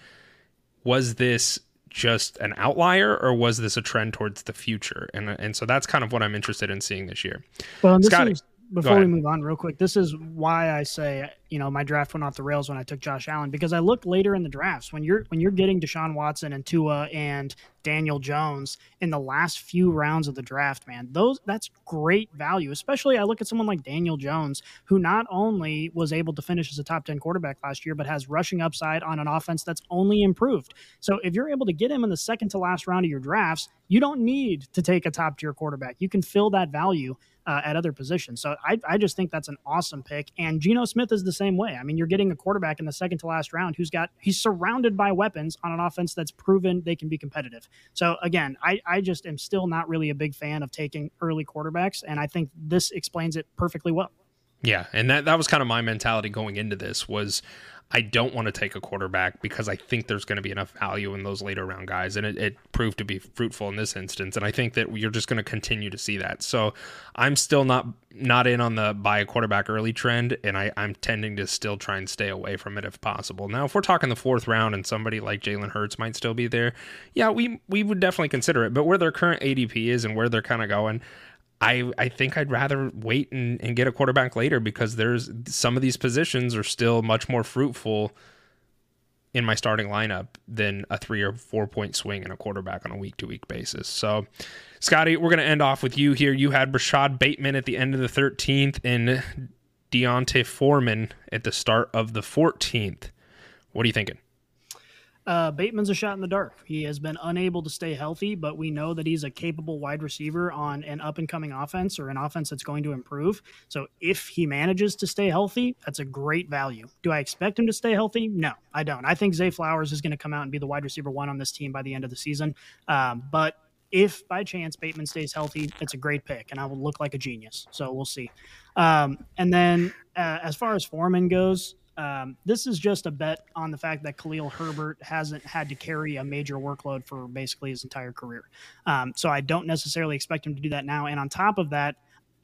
was this just an outlier or was this a trend towards the future? And and so that's kind of what I'm interested in seeing this year. Well, this Scotty, is, before we move on real quick, this is why I say you know my draft went off the rails when I took Josh Allen because I looked later in the drafts when you're when you're getting Deshaun Watson and Tua and Daniel Jones in the last few rounds of the draft, man, those that's great value. Especially I look at someone like Daniel Jones who not only was able to finish as a top 10 quarterback last year but has rushing upside on an offense that's only improved. So if you're able to get him in the second to last round of your drafts, you don't need to take a top tier quarterback. You can fill that value uh, at other positions. So I, I just think that's an awesome pick. And Geno Smith is the same way. I mean, you're getting a quarterback in the second to last round who's got he's surrounded by weapons on an offense that's proven they can be competitive. So again, I, I just am still not really a big fan of taking early quarterbacks, and I think this explains it perfectly well. Yeah, and that that was kind of my mentality going into this was I don't want to take a quarterback because I think there's going to be enough value in those later round guys, and it, it proved to be fruitful in this instance. And I think that you're just going to continue to see that. So I'm still not not in on the buy a quarterback early trend, and I, I'm tending to still try and stay away from it if possible. Now, if we're talking the fourth round and somebody like Jalen Hurts might still be there, yeah, we we would definitely consider it. But where their current ADP is and where they're kind of going, I, I think I'd rather wait and, and get a quarterback later because there's some of these positions are still much more fruitful in my starting lineup than a three or four point swing in a quarterback on a week to week basis. So, Scotty, we're going to end off with you here. You had Rashod Bateman at the end of the 13th and D'Onta Foreman at the start of the 14th. What are you thinking? Uh, Bateman's a shot in the dark. He has been unable to stay healthy, but we know that he's a capable wide receiver on an up and coming offense or an offense that's going to improve. So if he manages to stay healthy, that's a great value. Do I expect him to stay healthy? No, I don't. I think Zay Flowers is going to come out and be the wide receiver one on this team by the end of the season. Um, but if by chance Bateman stays healthy, it's a great pick, and I will look like a genius. So we'll see. Um, and then uh, as far as Foreman goes, um, this is just a bet on the fact that Khalil Herbert hasn't had to carry a major workload for basically his entire career. Um, so I don't necessarily expect him to do that now. And on top of that,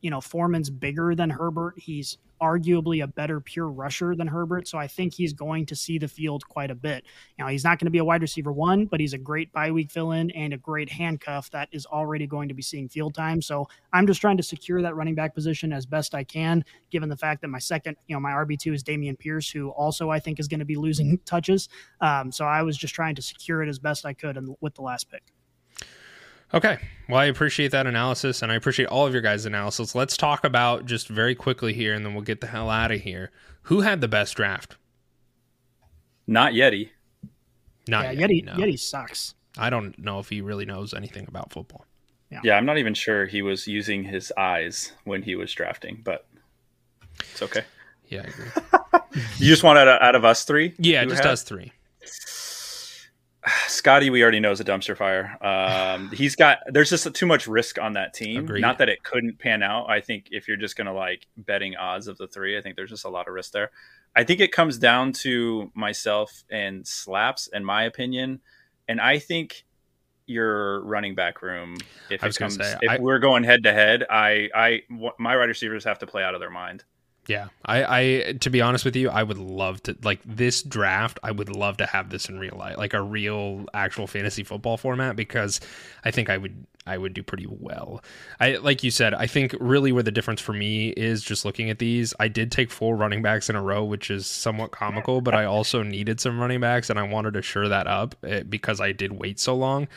you know, Foreman's bigger than Herbert. He's arguably a better pure rusher than Herbert. So I think he's going to see the field quite a bit. Now, he's not going to be a wide receiver one, but he's a great bye week fill in and a great handcuff that is already going to be seeing field time. So I'm just trying to secure that running back position as best I can, given the fact that my second, you know, my RB2 is Dameon Pierce, who also I think is going to be losing touches. Um, so I was just trying to secure it as best I could with the last pick. Okay. Well, I appreciate that analysis and I appreciate all of your guys' analysis. Let's talk about just very quickly here and then we'll get the hell out of here. Who had the best draft? Not Yeti. Not yeah, Yeti. No. Yeti sucks. I don't know if he really knows anything about football. Yeah. yeah, I'm not even sure he was using his eyes when he was drafting, but it's okay. Yeah, I agree. you just want out of, out of us three? Yeah, just had? us three. Scotty, we already know is a dumpster fire. Um, he's got there's just too much risk on that team. Agreed. Not that it couldn't pan out. I think if you're just gonna like betting odds of the three, I think there's just a lot of risk there. I think it comes down to myself and slaps, in my opinion, and I think your running back room. If it comes, say, if I, we're going head to head, I, I, my wide receivers have to play out of their mind. Yeah, I, I to be honest with you, I would love to like this draft. I would love to have this in real life, like a real actual fantasy football format, because I think I would I would do pretty well. I like you said, I think really where the difference for me is just looking at these. I did take four running backs in a row, which is somewhat comical, but I also needed some running backs, and I wanted to shore that up eh, because I did wait so long.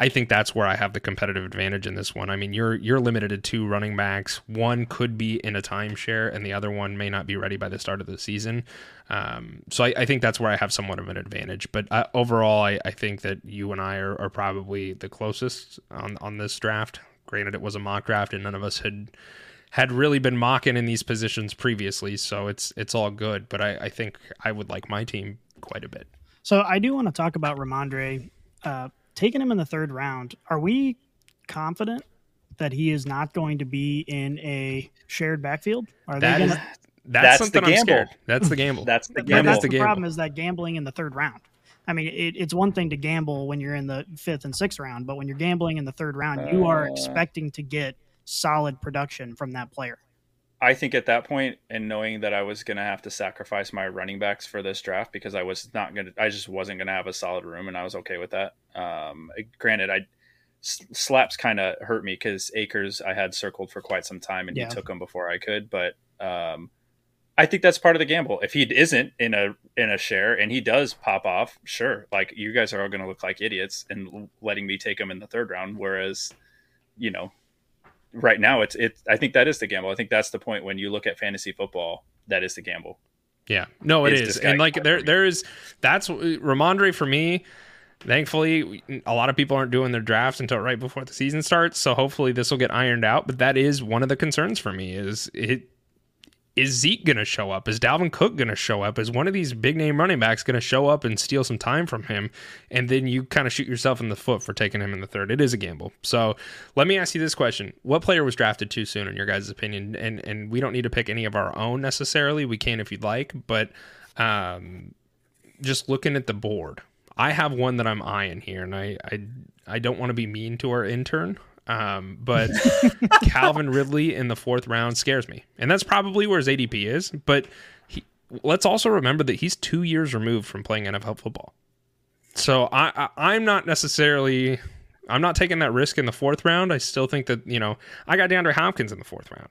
I think that's where I have the competitive advantage in this one. I mean, you're you're limited to two running backs. One could be in a timeshare, and the other one may not be ready by the start of the season. Um, so I, I, think that's where I have somewhat of an advantage. But uh, overall, I, I, think that you and I are, are probably the closest on on this draft. Granted, it was a mock draft, and none of us had had really been mocking in these positions previously, so it's it's all good. But I, I think I would like my team quite a bit. So I do want to talk about Rhamondre Uh, taking him in the third round, are we confident that he is not going to be in a shared backfield? Are that they gonna... is, that's, that's something the I'm scared. That's the gamble. that's the gamble. That's the, the problem is that gambling in the third round. I mean, it, it's one thing to gamble when you're in the fifth and sixth round, but when you're gambling in the third round, you are uh. expecting to get solid production from that player. I think at that point, and knowing that I was going to have to sacrifice my running backs for this draft because I was not going to, I just wasn't going to have a solid room, and I was okay with that. Um, granted, I slaps kind of hurt me because Akers I had circled for quite some time, and yeah. he took him before I could. But um, I think that's part of the gamble. If he isn't in a in a share and he does pop off, sure, like you guys are all going to look like idiots and letting me take him in the third round, whereas you know right now it's it i think that is the gamble. I think that's the point when you look at fantasy football that is the gamble. Yeah. No it is, is. and like there there is that's Rhamondre for me thankfully a lot of people aren't doing their drafts until right before the season starts so hopefully this will get ironed out but that is one of the concerns for me is it is Zeke going to show up? Is Dalvin Cook going to show up? Is one of these big name running backs going to show up and steal some time from him? And then you kind of shoot yourself in the foot for taking him in the third. It is a gamble. So let me ask you this question: What player was drafted too soon, in your guys' opinion? And and we don't need to pick any of our own necessarily. We can if you'd like, but um, just looking at the board, I have one that I'm eyeing here, and I I, I don't want to be mean to our intern. Um, but Calvin Ridley in the fourth round scares me, and that's probably where his ADP is. But he, let's also remember that he's two years removed from playing NFL football, so I, I I'm not necessarily I'm not taking that risk in the fourth round. I still think that you know I got DeAndre Hopkins in the fourth round.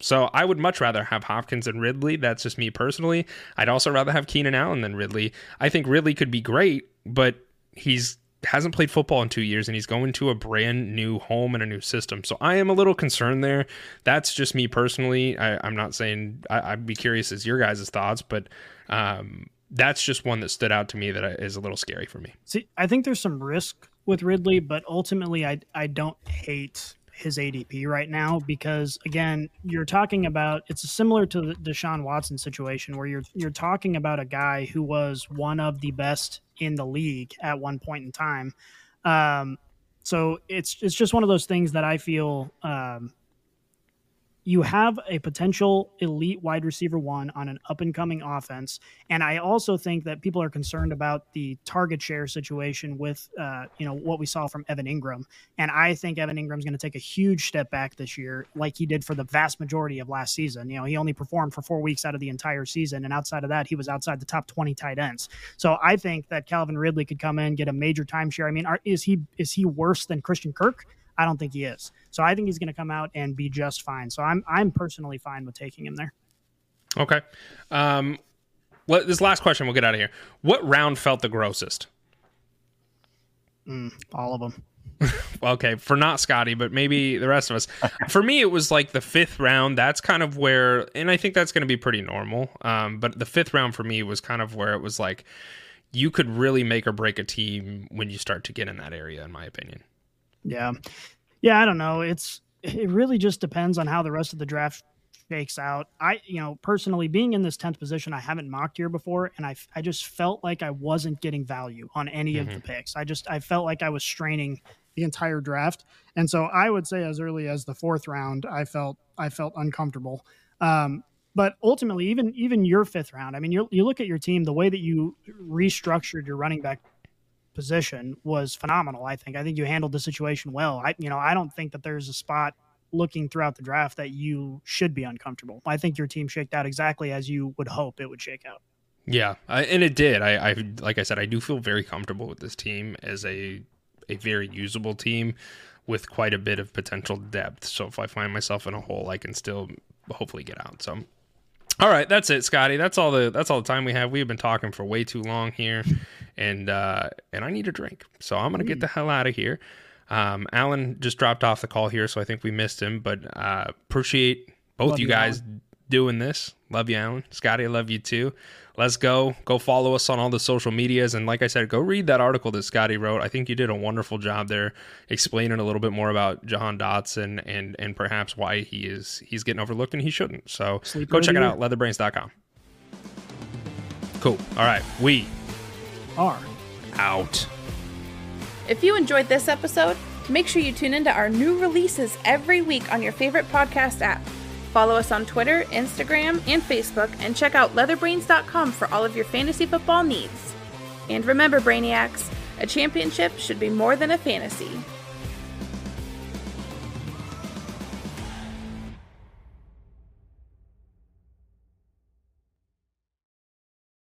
So I would much rather have Hopkins than Ridley. That's just me personally. I'd also rather have Keenan Allen than Ridley. I think Ridley could be great, but he's hasn't played football in two years and he's going to a brand new home and a new system. So I am a little concerned there. That's just me personally. I, am not saying I, would be curious as your guys' thoughts, but um, that's just one that stood out to me that is a little scary for me. See, I think there's some risk with Ridley, but ultimately, I I don't hate his ADP right now because again, you're talking about it's similar to the Deshaun Watson situation where you're you're talking about a guy who was one of the best in the league at one point in time. Um, so it's it's just one of those things that I feel um, you have a potential elite wide receiver one on an up and coming offense. And I also think that people are concerned about the target share situation with, uh, you know, what we saw from Evan Engram. And I think Evan Engram's going to take a huge step back this year, like he did for the vast majority of last season. You know, he only performed for four weeks out of the entire season. And outside of that, he was outside the top 20 tight ends. So I think that Calvin Ridley could come in, get a major timeshare. I mean, are, is he, is he worse than Christian Kirk? I don't think he is. So I think he's going to come out and be just fine. So I'm I'm personally fine with taking him there. Okay. Um, what, this last question, we'll get out of here. What round felt the grossest? Mm, all of them. okay, for not Scotty, but maybe the rest of us. for me, it was like the fifth round. That's kind of where, and I think that's going to be pretty normal. Um, but the fifth round for me was kind of where it was like you could really make or break a team when you start to get in that area, in my opinion. Yeah. Yeah, I don't know. It's it really just depends on how the rest of the draft shakes out. I, you know, personally being in this 10th position, I haven't mocked here before and I I just felt like I wasn't getting value on any mm-hmm. of the mm-hmm. picks. I just I felt like I was straining the entire draft. And so I would say as early as the 4th round, I felt I felt uncomfortable. Um, but ultimately, even even your fifth round, I mean, you you look at your team, the way that you restructured your running back position was phenomenal. I think. I think you handled the situation well. I, you know, I don't think that there's a spot looking throughout the draft that you should be uncomfortable. I think your team shaked out exactly as you would hope it would shake out. Yeah, I, and it did. I, I, like I said, I do feel very comfortable with this team as a a very usable team with quite a bit of potential depth. So if I find myself in a hole, I can still hopefully get out. So all right, that's it, Scotty. That's all the that's all the time we have. We've been talking for way too long here, and uh, and I need a drink, so I'm gonna get the hell out of here. Um, Alan just dropped off the call here, so I think we missed him, but uh, appreciate both Love you guys Alan. doing this. Love you, Alan. Scotty, I love you too let's go. Go follow us on all the social medias. And like I said, go read that article that Scotty wrote. I think you did a wonderful job there explaining a little bit more about Jahan Dotson and and perhaps why he is he's getting overlooked and he shouldn't. So Sleep go check it out, leatherbrains.com. Cool. All right. We are out. If you enjoyed this episode, make sure you tune into our new releases every week on your favorite podcast app. Follow us on Twitter, Instagram, and Facebook, and check out leatherbrains.com for all of your fantasy football needs. And remember, Brainiacs, a championship should be more than a fantasy.